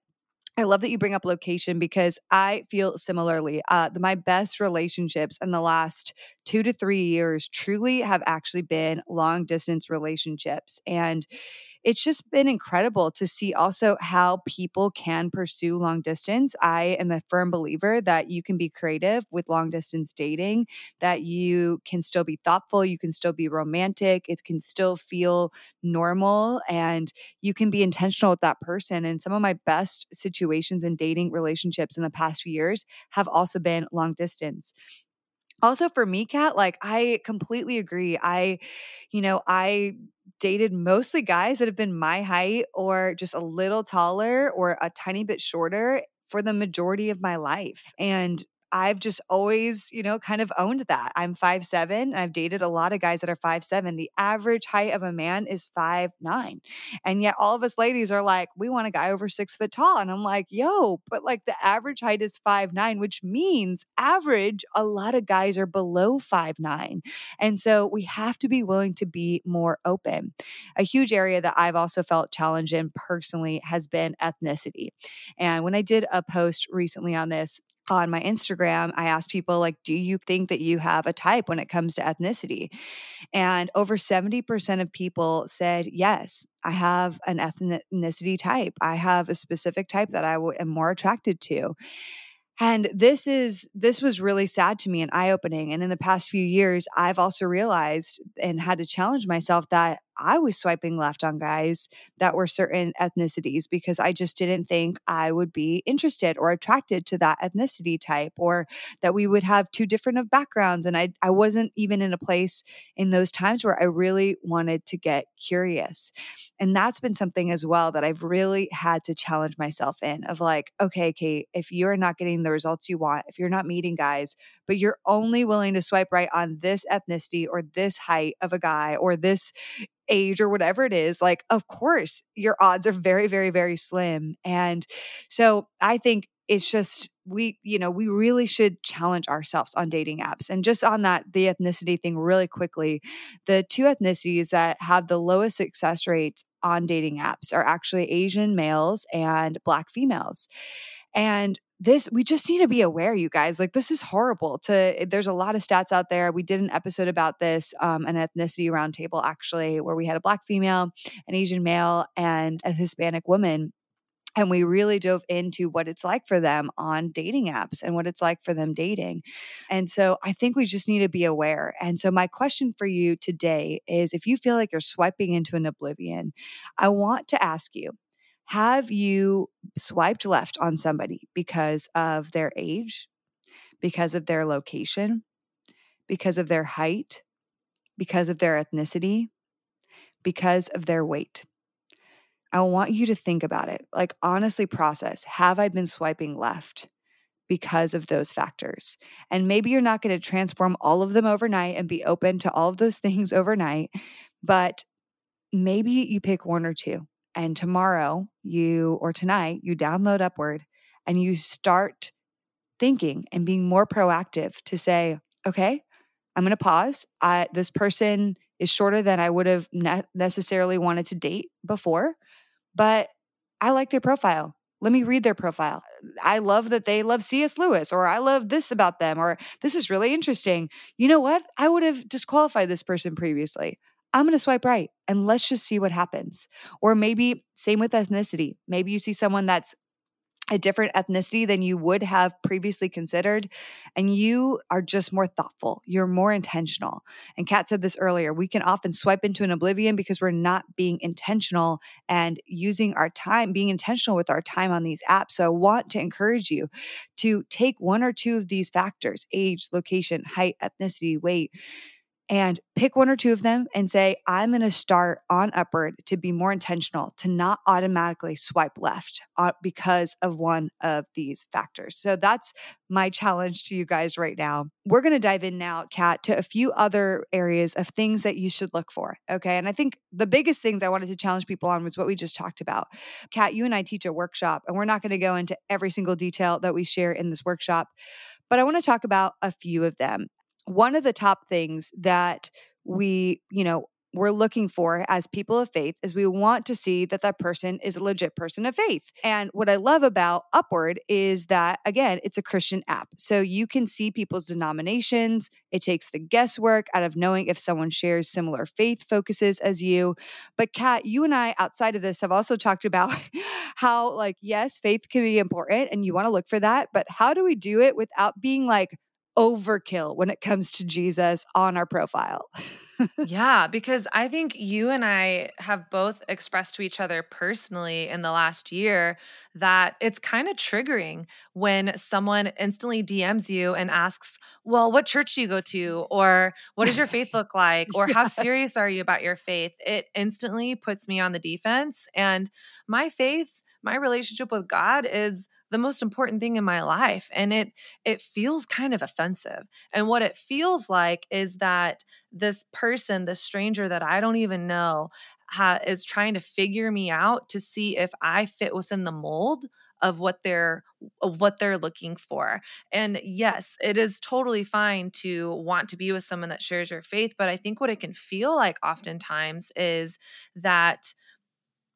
I love that you bring up location because I feel similarly. Uh, my best relationships in the last two to three years truly have actually been long distance relationships. And it's just been incredible to see also how people can pursue long distance. I am a firm believer that you can be creative with long distance dating, that you can still be thoughtful, you can still be romantic, it can still feel normal, and you can be intentional with that person. And some of my best situations in dating relationships in the past few years have also been long distance also for me kat like i completely agree i you know i dated mostly guys that have been my height or just a little taller or a tiny bit shorter for the majority of my life. And I've just always, you know, kind of owned that. I'm five seven. I've dated a lot of guys that are five seven. The average height of a man is five nine, and yet all of us ladies are like, we want a guy over six foot tall, and I'm like, yo, but like the average height is five nine, which means average. A lot of guys are below five nine, and so we have to be willing to be more open. A huge area that I've also felt challenged in personally has been ethnicity, and when I did a post recently on this, on my Instagram, I asked people like, "Do you think that you have a type when it comes to ethnicity?" And over 70% of people said, "Yes, I have an ethnicity type. I have a specific type that I w- am more attracted to." And this is this was really sad to me and eye-opening. And in the past few years, I've also realized and had to challenge myself that I was swiping left on guys that were certain ethnicities because I just didn't think I would be interested or attracted to that ethnicity type or that we would have two different of backgrounds. And I, I wasn't even in a place in those times where I really wanted to get curious. And that's been something as well that I've really had to challenge myself in of like, okay, Kait, if you're not getting the results you want, if you're not meeting guys, but you're only willing to swipe right on this ethnicity or this height of a guy or this age or whatever it is, like, of course, your odds are very, very, very slim. And so I think it's just we you know we really should challenge ourselves on dating apps and just on that the ethnicity thing really quickly the two ethnicities that have the lowest success rates on dating apps are actually asian males and black females and this we just need to be aware you guys like this is horrible to eh, there's a lot of stats out there we did an episode about this um, an ethnicity roundtable actually where we had a black female an asian male and a hispanic woman and we really dove into what it's like for them on dating apps and what it's like for them dating. And so I think we just need to be aware. And so my question for you today is if you feel like you're swiping into an oblivion, I want to ask you have you swiped left on somebody because of their age, because of their location, because of their height, because of their ethnicity, because of their weight? I want you to think about it. Like, honestly, process have I been swiping left? because of those factors. And maybe you're not going to transform all of them overnight and be open to all of those (laughs) things overnight, but maybe you pick one or two and tomorrow you or tonight you download Upward and you start thinking and being more proactive to say, okay, I'm going to pause. I, this person is shorter than I would have ne- necessarily wanted to date before, but I like their profile. Let me read their profile. I love that they love C.S. Lewis, or I love this about them, or this is really interesting. You know what? I would have disqualified this person previously. I'm going to swipe right and let's just see what happens. Or maybe, same with ethnicity. Maybe you see someone that's a different ethnicity than you would have previously considered. And you are just more thoughtful. You're more intentional. And Kat said this earlier we can often swipe into an oblivion because we're not being intentional and using our time, being intentional with our time on these apps. So I want to encourage you to take one or two of these factors age, location, height, ethnicity, weight and pick one or two of them and say, I'm going to start on Upward to be more intentional, to not automatically swipe left uh, because of one of these factors. So that's my challenge to you guys right now. We're going to dive in now, Kat, to a few other areas of things that you should look for. Okay. And I think the biggest things I wanted to challenge people on was what we just talked about. Kat, you and I teach a workshop, and we're not going to go into every single detail that we share in this workshop but I want to talk about a few of them one of the top things that we, you know, we're looking for as people of faith is we want to see that that person is a legit person of faith. And what I love about Upward is that, again, it's a Christian app. So you can see people's denominations. It takes the guesswork out of knowing if someone shares similar faith focuses as you. But Kat, you and I, outside of this, have also talked about (laughs) how, like, yes, faith can be important and you want to look for that. But how do we do it without being like, overkill when it comes to Jesus on our profile. (laughs) yeah, because I think you and I have both expressed to each other personally in the last year that it's kind of triggering when someone instantly DMs you and asks, Well, what church do you go to? Or what does your (laughs) faith look like? Or yes. how serious are you about your faith? It instantly puts me on the defense. And my faith, my relationship with God is the most important thing in my life and it it feels kind of offensive and what it feels like is that this person this stranger that i don't even know ha- is trying to figure me out to see if i fit within the mold of what they're of what they're looking for. And yes, it is totally fine to want to be with someone that shares your faith, but I think what it can feel like oftentimes is that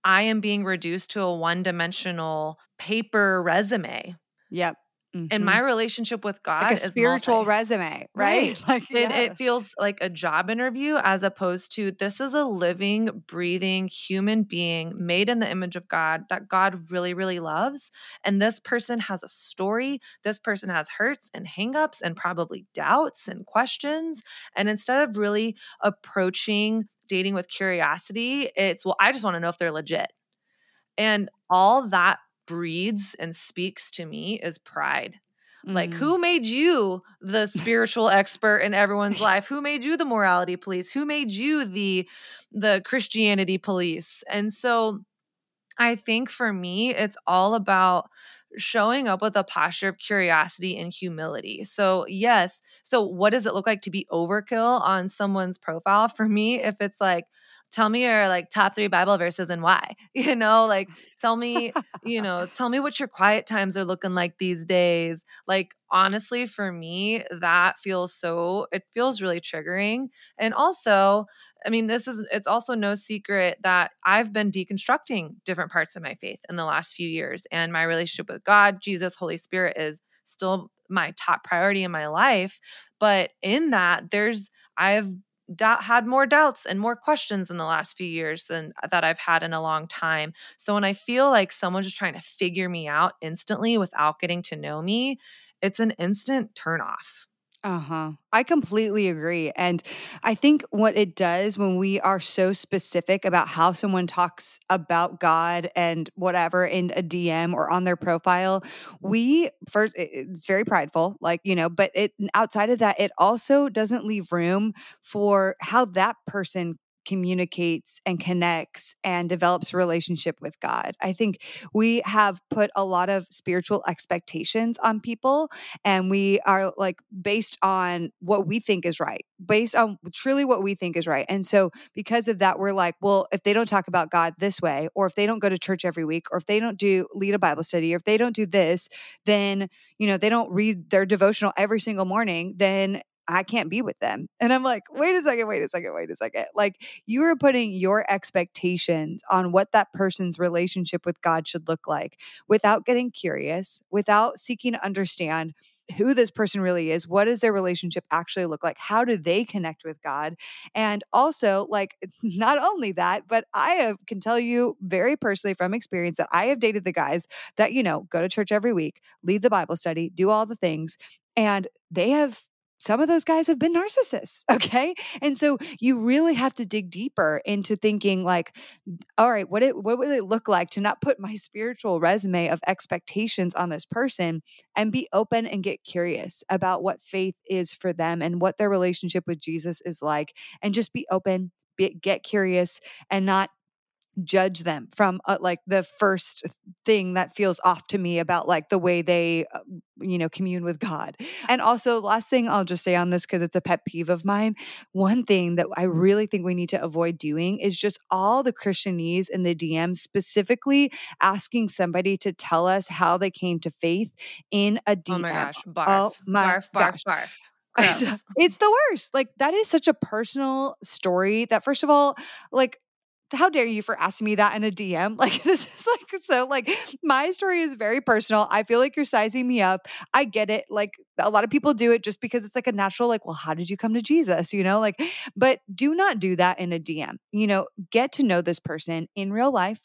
I am being reduced to a one dimensional paper resume. Yep. Mm-hmm. And my relationship with God like a spiritual resume, right? right. (laughs) Like it, yeah. it feels like a job interview as opposed to this is a living, breathing human being made in the image of God that God really, really loves. And this person has a story. This person has hurts and hangups and probably doubts and questions. And instead of really approaching dating with curiosity, it's, well, I just want to know if they're legit. And all that breeds and speaks to me is pride. Mm. Like, who made you the spiritual expert in everyone's (laughs) life? Who made you the morality police? Who made you the the Christianity police? And so I think for me, it's all about showing up with a posture of curiosity and humility. So, yes. So, what does it look like to be overkill on someone's profile? (laughs) For me, if it's like, tell me your like top three Bible verses and why, (laughs) you know, like tell me, you know, (laughs) tell me what your quiet times are looking like these days. Like, honestly, for me, that feels so, it feels really triggering. And also, I mean, this is, it's also no secret that I've been deconstructing different parts of my faith in the last few years. And my relationship with God, Jesus, Holy Spirit is still my top priority in my life. But in that, there's, I've had more doubts and more questions in the last few years than uh, that I've had in a long time. So when I feel like someone's just trying to figure me out instantly without getting to know me, it's an instant turnoff. Uh huh. I completely agree. And I think what it does when we are so specific about how someone talks about God and whatever in a DM or on their profile, we first, it's very prideful, like, you know, but it outside of that, it also doesn't leave room for how that person communicates and connects and develops relationship with God. I think we have put a lot of spiritual expectations on people and we are like based on what we think is right, based on truly what we think is right. And so because of that we're like, well, if they don't talk about God this way or if they don't go to church every week or if they don't do lead a Bible study or if they don't do this, then you know, they don't read their devotional every single morning, then I can't be with them. And I'm like, mm. wait a second, wait a second, wait a second. Like you are putting your expectations on what that person's relationship with God should look like without getting curious, without seeking to understand who this person really is. What does their relationship actually look like? How do they connect with God? And also, like, (laughs) not only that, but I have, can tell you very personally from experience that I have dated the guys that, you know, go to church every week, lead the Bible study, do all the things. And they have some of those guys have been narcissists. (laughs) Okay. And so you really have to dig deeper into thinking like, all right, what it what would it look like to not put my spiritual resume of expectations on this person and be open and get curious about what faith is for them and what their relationship with Jesus is like. And just be open, be, get curious and not judge them from uh, like the first thing that feels off to me about like the way they uh, you know commune with god. And also last thing i'll just say on this because it's a pet peeve of mine one thing that i really think we need to avoid doing is just all the christianese in the dm specifically asking somebody to tell us how they came to faith in a dm oh my gosh barf oh my barf barf gosh. barf. (laughs) It's, it's the worst. Like that is such a personal story that first of all like how dare you for asking me that in a DM? (laughs) Like this is like so like my story is very personal. I feel like you're sizing me up. I get it. Like a lot of people do it just because it's like a natural like, well, how did you come to Jesus, you know? Like but do not do that in a DM. You know, get to know this person in real life,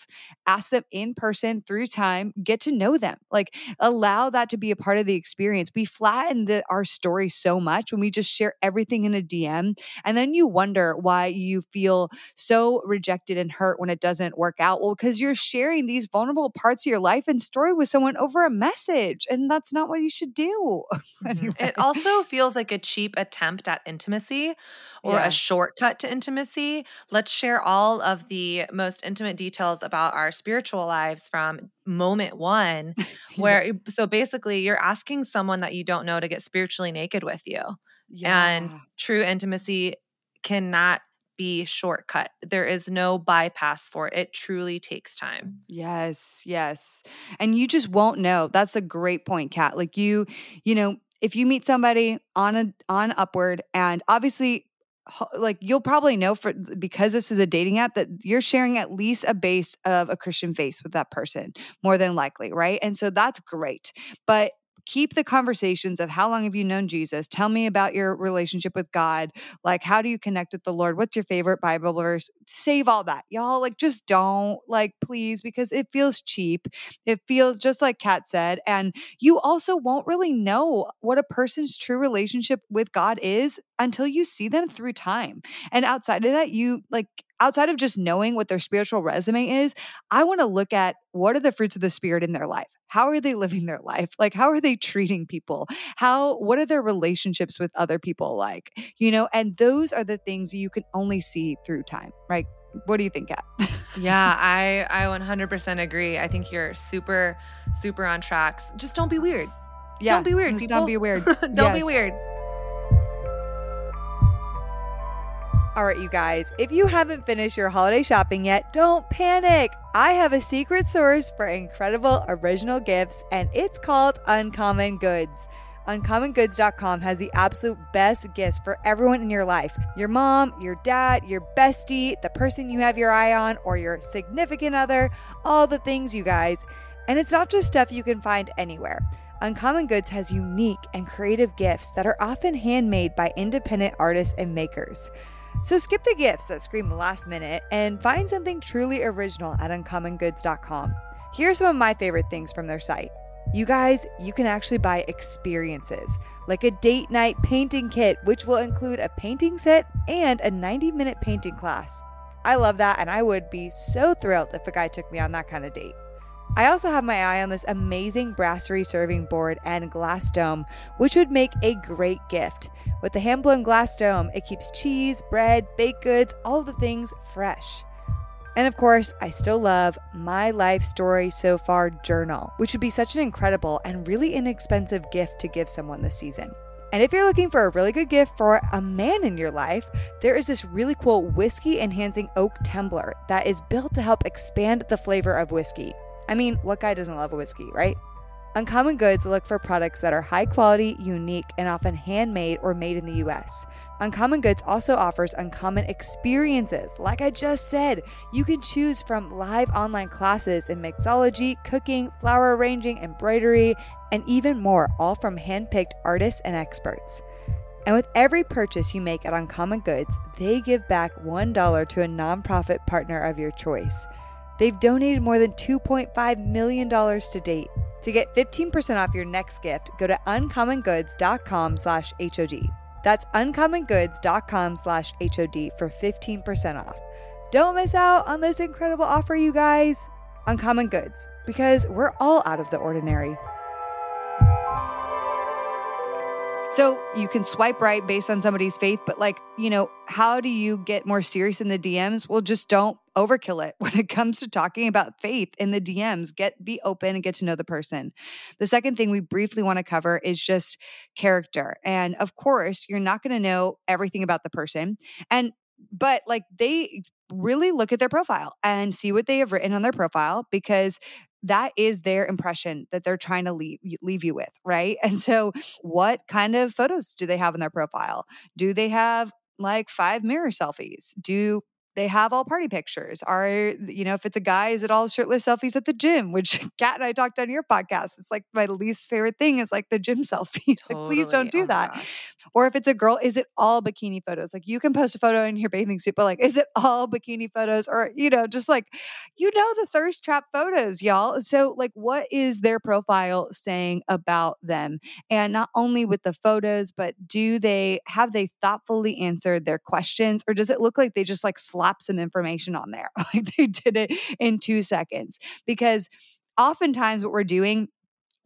ask them in person through time, get to know them. Like allow that to be a part of the experience. We flatten the, our story so much when we just share everything in a DM and then you wonder why you feel so rejected and hurt when it doesn't work out. Well, because you're sharing these vulnerable parts of your life and story with someone over a message. And that's not what you should do. (laughs) Mm-hmm. It also feels like a cheap attempt at intimacy or yeah. a shortcut to intimacy. Let's share all of the most intimate details about our spiritual lives from moment one, (laughs) where so basically you're asking someone that you don't know to get spiritually naked with you. Yeah. And true intimacy cannot be shortcut. There is no bypass for it. It truly takes time. Yes, yes. And you just won't know. That's a great point, Kat. Like you, you know, if you meet somebody on a on upward and obviously like you'll probably know for because this is a dating app that you're sharing at least a base of a Christian faith with that person more than likely, right? And so that's great. But keep the conversations of how long have you known Jesus? Tell me about your relationship with God. Like, how do you connect with the Lord? What's your favorite Bible verse? Save all that, y'all. Like, just don't, like, please, because it feels cheap. It feels just like Kat said. And you also won't really know what a person's true relationship with God is until you see them through time. And outside of that, you like, outside of just knowing what their spiritual resume is, I want to look at what are the fruits of the spirit in their life? How are they (laughs) living their life? Like how are they treating people? How what are their relationships with other people like? You know, and those are the things you can only see through time, right? What do you think, Kat? yeah, (laughs) I I 100% agree. I think you're super super on tracks. Just don't be weird. Yeah, (laughs) don't be weird. People. Don't be weird. don't yes. be weird. All right, you guys, if you haven't finished your holiday shopping yet, don't panic. I have a secret source for incredible original gifts, and it's called Uncommon Goods. UncommonGoods.com has the absolute best gifts for everyone in your life your mom, your dad, your bestie, the person you have your eye on, or your significant other, all the things, you guys. And it's not just stuff you can find anywhere. Uncommon Goods has unique and creative gifts that are often handmade by independent artists and makers. So skip the gifts that scream last minute and find something truly original at uncommongoods.com. Here are some of my favorite things from their site. You guys, you can actually buy experiences like a date night painting kit, which will include a painting set and a 90 minute painting class. I love that, and I would be so thrilled if a guy took me on that kind of date. I also have my eye on this amazing brasserie serving board and glass dome, which would make a great gift. With the hand blown glass dome, it keeps cheese, bread, baked goods, all the things fresh. And of course, I still love my life story so far journal, which would be such an incredible and really inexpensive gift to give someone this season. And if you're looking for a really good gift for a man in your life, there is this really cool whiskey enhancing oak tumbler that is built to help expand the flavor of whiskey. I mean, what guy doesn't love a whiskey, right? Uncommon Goods look for products that are high quality, unique, and often handmade or made in the US. Uncommon Goods also offers uncommon experiences. Like I just said, you can choose from live online classes in mixology, cooking, flower arranging, embroidery, and even more, all from handpicked artists and experts. And with every purchase you make at Uncommon Goods, they give back $1 to a nonprofit partner of your choice. They've donated more than $2.5 million to date. To get 15% off your next gift, go to uncommongoods.com slash HOD. That's uncommongoods.com slash HOD for 15% off. Don't miss out on this incredible offer, you guys. Uncommon Goods, because we're all out of the ordinary. So you can swipe right based on somebody's faith, but like, you know, how do you get more serious in the DMs? Well, just don't overkill it (laughs) when it comes to talking about faith in the DMs. Get be open and get to know the person. The second thing we briefly want to cover is just character. And of course, you're not going to know everything about the person. And but like they really look at their profile and see what they have written on their profile because that is their impression that they're trying to leave leave you with, right? (laughs) And so what kind of photos do they have in their profile? Do they have like five mirror selfies? Do they have all party pictures? Are, you know, if it's a guy, is it all shirtless selfies at the gym? Which (laughs) Kat and I talked on your podcast. It's like my least favorite thing is like the gym (laughs) selfie. Totally. like, please don't do oh that. Or if it's a girl, is it all bikini photos? Like you can post a photo in your bathing suit, but like, is it all bikini photos? Or, you know, just like, you know, the thirst trap photos, y'all. So, like, what is their profile saying about them? And not only with the photos, but do they have they thoughtfully answered their questions? Or does it look like they just like slap some information on there? (laughs) like they did it in two seconds? Because oftentimes what we're doing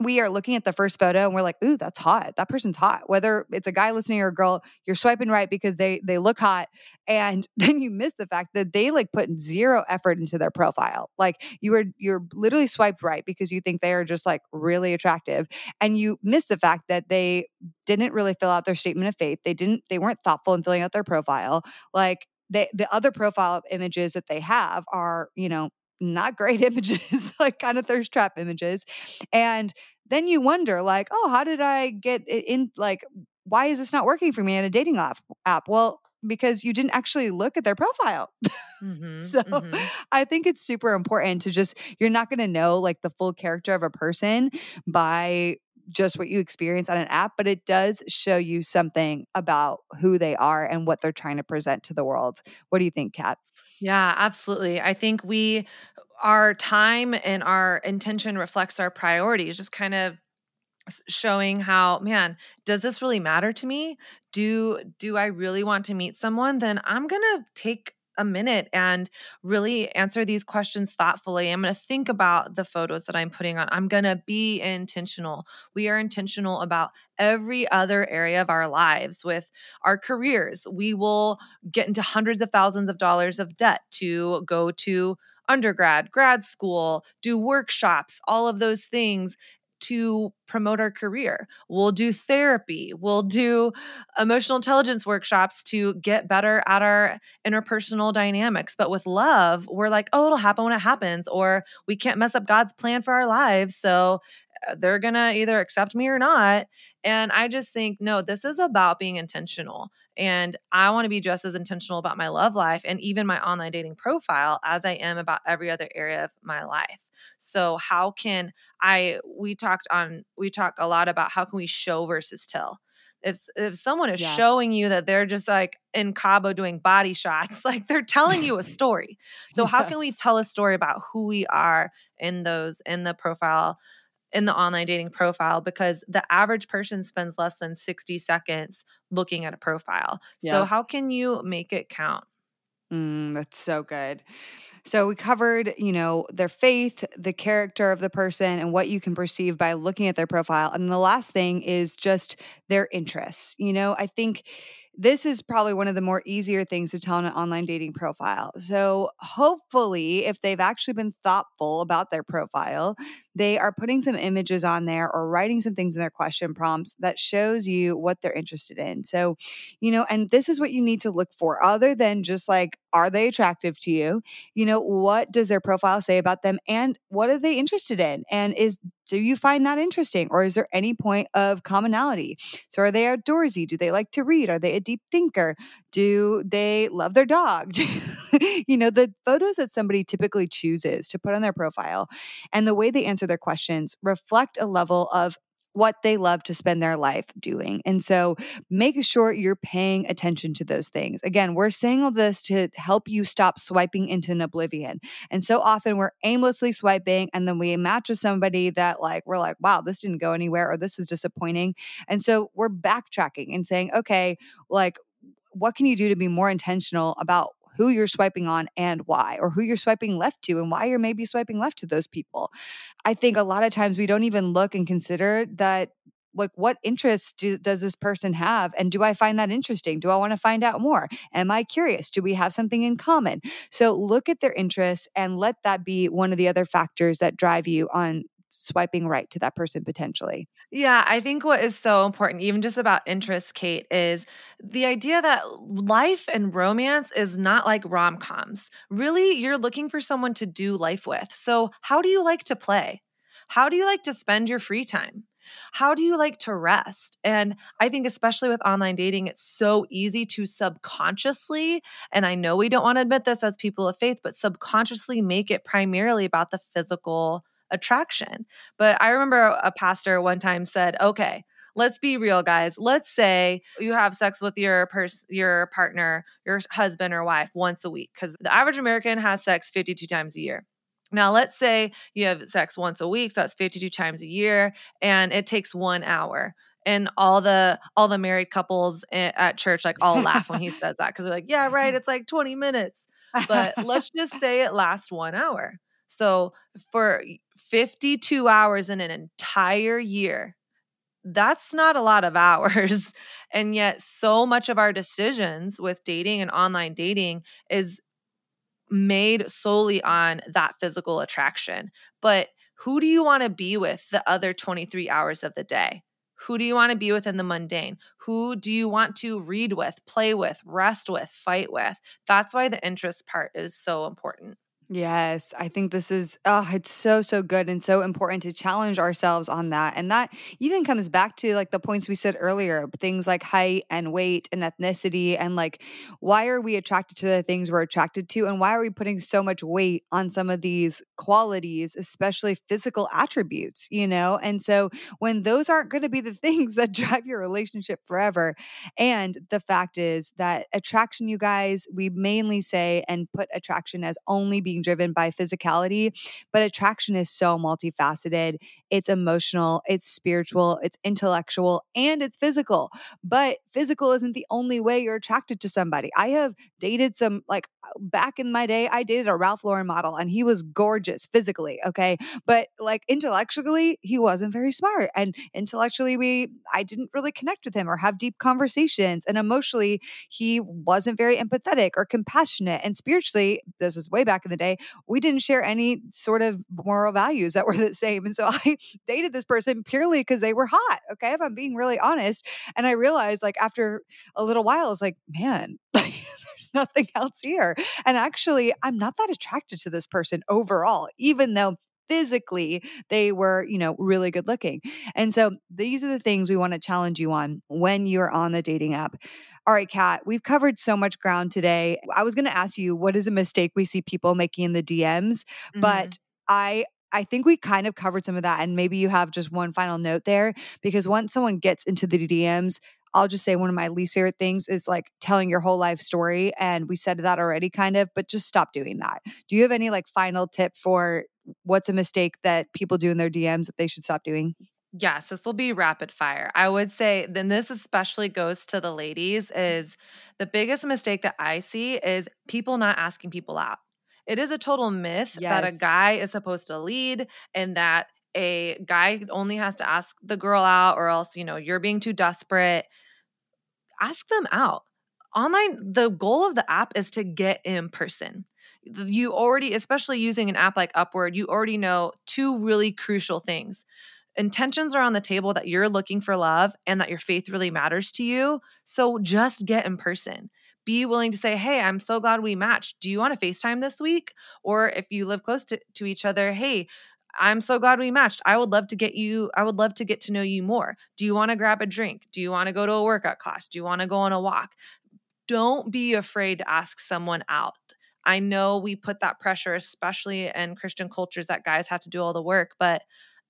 we are looking at the first photo and we're like, ooh, that's hot. That person's hot. Whether it's a guy listening or a girl, you're swiping right because they they look hot. And (laughs) then you miss the fact that they like put zero effort into their profile. Like you were you're literally swiped right because you think they are just like really attractive. And you miss the fact that they didn't really fill out their statement of faith. They didn't, they weren't thoughtful in filling out their profile. Like they, the other profile images that they have are, you know, not great (laughs) images, like kind of thirst trap images. And then you wonder, like, oh, how did I get in? Like, why is this not working for me in a dating app? Well, because you didn't actually look at their profile. (laughs) Mm-hmm, so mm-hmm. I think it's super important to just, you're not going to know like the full character of a person by just what you experience on an app, but it does show you something about who they are and what they're trying to present to the world. What do you think, Kat? Yeah, absolutely. I think we our time and our intention reflects our priorities, just kind of showing how man does this really matter to me do do i really want to meet someone then i'm going to take a minute and really answer these questions thoughtfully. I'm going to think about the photos that I'm putting on. I'm going to be intentional. We are intentional about every other area of our lives with our careers. We will get into hundreds of thousands of dollars of debt to go to undergrad, grad school, do workshops, all of those things to promote our career. We'll do therapy. We'll do emotional intelligence workshops to get better at our interpersonal dynamics. But with love, we're like, oh, it'll happen when it happens, or we can't mess up God's plan for our lives. So uh, they're going to either accept me or not. And I just think, no, this is about being intentional. And I want to be just as intentional about my love life and even my online dating profile as I am about every other area of my life. So, how can I, we talked on, we talk a lot about how can we show versus tell. If, if someone is yeah. showing you that they're just like in Cabo doing body shots, (laughs) like they're telling you a (laughs) story. So, yes. how can we tell a story about who we are in those, in the profile? In the online dating profile because the average person spends less than 60 seconds looking at a profile. Yeah. So, how can you make it count? Mm, that's so good. So we covered, you know, their faith, the character of the person, and what you can perceive by looking at their profile. And the last thing is just their interests. You know, I think this is probably one of the more easier things to tell in an online dating profile. So, hopefully, if they've actually been thoughtful about their profile, they are putting some images on there or writing some things in their question prompts that shows you what they're interested in. So, you know, and this is what you need to look for other than just like are they attractive to you? You know, what does their profile say about them and what are they interested in? And is do you find that interesting or is there any point of commonality? So are they outdoorsy? Do they like to read? Are they a deep thinker? Do they love their dog? (laughs) you know, the photos that somebody typically chooses to put on their profile and the way they answer their questions reflect a level of what they love to spend their life doing. And so make sure you're paying attention to those things. Again, we're saying all this to help you stop swiping into an oblivion. And so often we're aimlessly swiping and then we match with somebody that like we're like, wow, this didn't go anywhere or this was disappointing. And so we're backtracking and saying, okay, like what can you do to be more intentional about who you're swiping on and why, or who you're swiping left to and why you're maybe swiping left to those people. I think a lot of times we don't even look and consider that like what interests do, does this person have and do i find that interesting? Do i want to find out more? Am i curious? Do we have something in common? So look at their interests and let that be one of the other factors that drive you on swiping right to that person potentially. Yeah, I think what is so important, even just about interest, Kait, is the idea that life and romance is not like rom coms. Really, you're looking for someone to do life with. So, how do you like to play? How do you like to spend your free time? How do you like to rest? And I think, especially with online dating, it's so easy to subconsciously, and I know we don't want to admit this as people of faith, but subconsciously make it primarily about the physical attraction. But I remember a pastor one time said, okay, let's be real guys. Let's say you have sex with your pers- your partner your husband or wife once a week cuz the average american has sex 52 times a year. Now let's say you have sex once a week so that's 52 times a year and it takes 1 hour. And all the all the married couples eh, at church like all laugh when he says that cuz they're like yeah right (laughs) it's like 20 minutes. But let's just say it lasts 1 hour so for 52 hours in an entire year, that's not a lot of (laughs) hours. And yet, so much of our decisions with dating and online dating is made solely on that physical attraction. But who do you want to be with the other 23 hours of the day? Who do you want to be with in the mundane? Who do you want to read with, play with, rest with, fight with? That's why the interest part is so important. Yes, I think this is oh, it's so so good and so important to challenge ourselves on that. And that even comes back to like the points we said earlier, things like height and weight and ethnicity and like why are we attracted to the things we're attracted to and why are we putting so much weight on some of these qualities, especially physical attributes, you know? And so when those aren't going to be the (laughs) things that drive your relationship forever, and the fact is that attraction you guys, we mainly say and put attraction as only being driven by physicality, but attraction is so multifaceted. It's emotional, it's spiritual, it's intellectual, and it's physical. But physical isn't the only way you're attracted to somebody. I have dated some, like back in my day, I dated a Ralph Lauren model and he was gorgeous physically. Okay. But like intellectually, he wasn't very smart. And intellectually, we, I didn't really connect with him or have deep conversations. And emotionally, he wasn't very empathetic or compassionate. And spiritually, this is way back in the day, we didn't share any sort of moral values that were the same. And so (laughs) I dated this person purely because they were hot. Okay. If I'm being really honest. And I realized like after a little while, I was like, man, (laughs) there's nothing else here. And actually, I'm not that attracted to this person overall, even though physically they were, you know, really good looking. And so these are the things we want to challenge you on when you're on the dating app. All right, Kat, we've covered so much ground today. I was going to ask you what is a mistake we see people making in the DMs, mm-hmm. but I I think we kind of covered some of that. And maybe you have just one final note there because once someone gets into the DMs, I'll just say one of my least favorite things is like telling your whole life story. And we said that already, kind of, but just stop doing that. Do you have any like final tip for what's a mistake that people do in their DMs that they should stop doing? Yes, this will be rapid fire. I would say, then this especially goes to the ladies, is the biggest mistake that I see is people not asking people out. It is a total myth yes. that a guy is supposed to lead and that a guy only has to ask the girl out or else, you know, you're being too desperate. Ask them out. Online, the goal of the app is to get in person. You already, especially using an app like Upward, you already know two really crucial things. Intentions are on the table that you're looking for love and that your faith really matters to you. So just get in person be willing to say, Hey, I'm so glad we matched. Do you want to FaceTime this week? Or if you live close to, to each other, Hey, I'm so glad we matched. I would love to get you, I would love to get to know you more. Do you want to grab a drink? Do you want to go to a workout class? Do you want to go on a walk? Don't be afraid to ask someone out. I know we put that pressure, especially in Christian cultures, that guys have to do all the work, but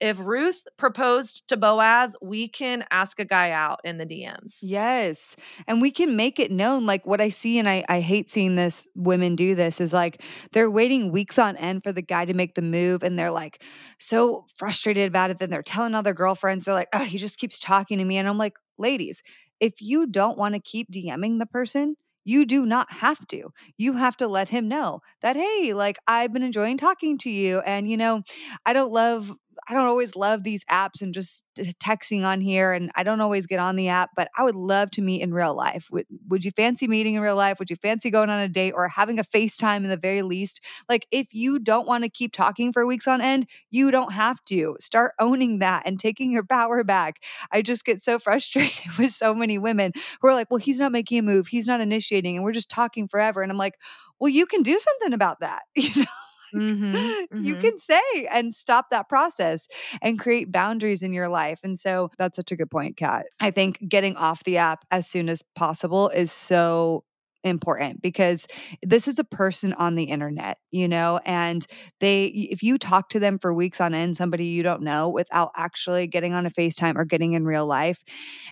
if Ruth proposed to Boaz, we can ask a guy out in the DMs. Yes. And we can make it known. Like what I see, and I, I hate seeing this, women do this, is like they're waiting weeks on end for the guy to make the move. And they're like so frustrated about it. Then they're telling other girlfriends, they're like, oh, he just keeps talking to me. And I'm like, ladies, if you don't want to keep DMing the person, you do not have to. You have to let him know that, hey, like I've been enjoying talking to you. And, you know, I don't love I don't always love these apps and just texting on here, and I don't always get on the app, but I would love to meet in real life. Would, would you fancy meeting in real life? Would you fancy going on a date or having a FaceTime in the very least? Like, if you don't want to keep talking for weeks on end, you don't have to. Start owning that and taking your power back. I just get so (laughs) frustrated with so many women who are like, well, he's not making a move, he's not initiating, and we're just talking forever. And I'm like, well, you can do something about that. (laughs) You know? Mm-hmm, (laughs) mm-hmm. you can say and stop that process and create boundaries in your life. And so that's such a good point, Kat. I think getting off the app as soon as possible is so important because this is a person on the internet, you know, and they, if you talk to them for weeks on end, somebody you don't know without actually getting on a FaceTime or getting in real life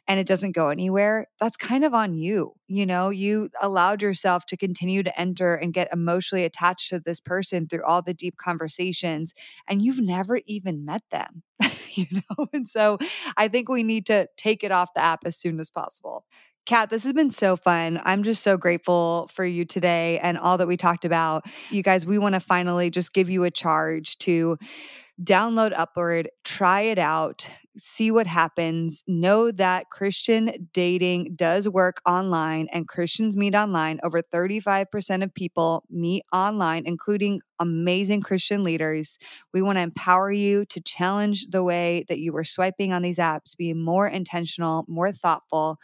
and it doesn't go anywhere, that's kind of on you. You know, you allowed yourself to continue to enter and get emotionally attached to this person through all the deep conversations, and you've never even met them. (laughs) you know, and so I think we need to take it off the app as soon as possible. Kat, this has been so fun. I'm just so grateful for you today and all that we talked about. You guys, we want to finally just give you a charge to download Upward, try it out, see what happens. Know that Christian dating does work online and Christians meet online. Over 35% of people meet online, including amazing Christian leaders. We want to empower you to challenge the way that you were swiping on these apps, be more intentional, more thoughtful.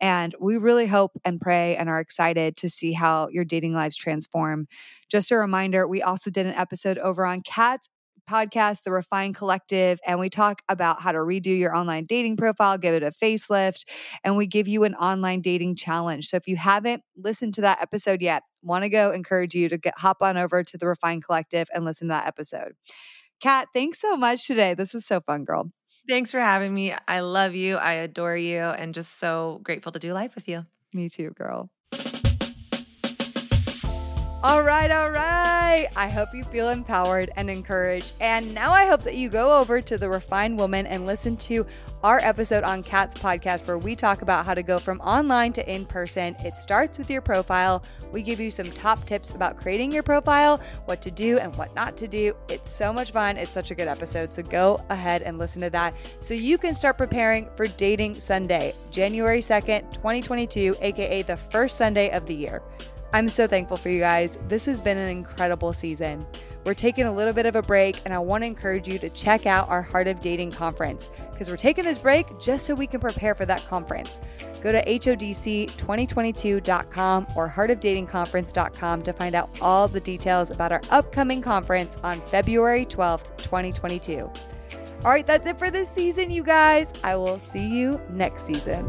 And we really hope and pray and are excited to see how your dating lives transform. Just a reminder, we also did an episode over on Kat's podcast, The Refined Collective, and we talk about how to redo your online dating profile, give it a facelift, and we give you an online dating challenge. So if you haven't listened to that episode yet, want to go encourage you to get hop on over to The Refined Collective and listen to that episode. Kat, thanks so much today. This was so fun, girl. Thanks for having me. I love you. I adore you and just so grateful to do life with you. Me too, girl. All right, all right. I hope you feel empowered and encouraged. And now I hope that you go over to The Refined Woman and listen to our episode on Kat's podcast, where we talk about how to go from online to in person. It starts with your profile. We give you some top tips about creating your profile, what to do and what not to do. It's so much fun. It's such a good episode. So go ahead and listen to that so you can start preparing for Dating Sunday, January 2nd, 2022, aka the first Sunday of the year. I'm so thankful for you guys. This has been an incredible season. We're taking a little bit of a break, and I want to encourage you to check out our Heart of Dating conference because we're taking this break just so we can prepare for that conference. Go to HODC2022.com or heartofdatingconference.com to find out all the details about our upcoming conference on February 12th, 2022. All right, that's it for this season, you guys. I will see you next season.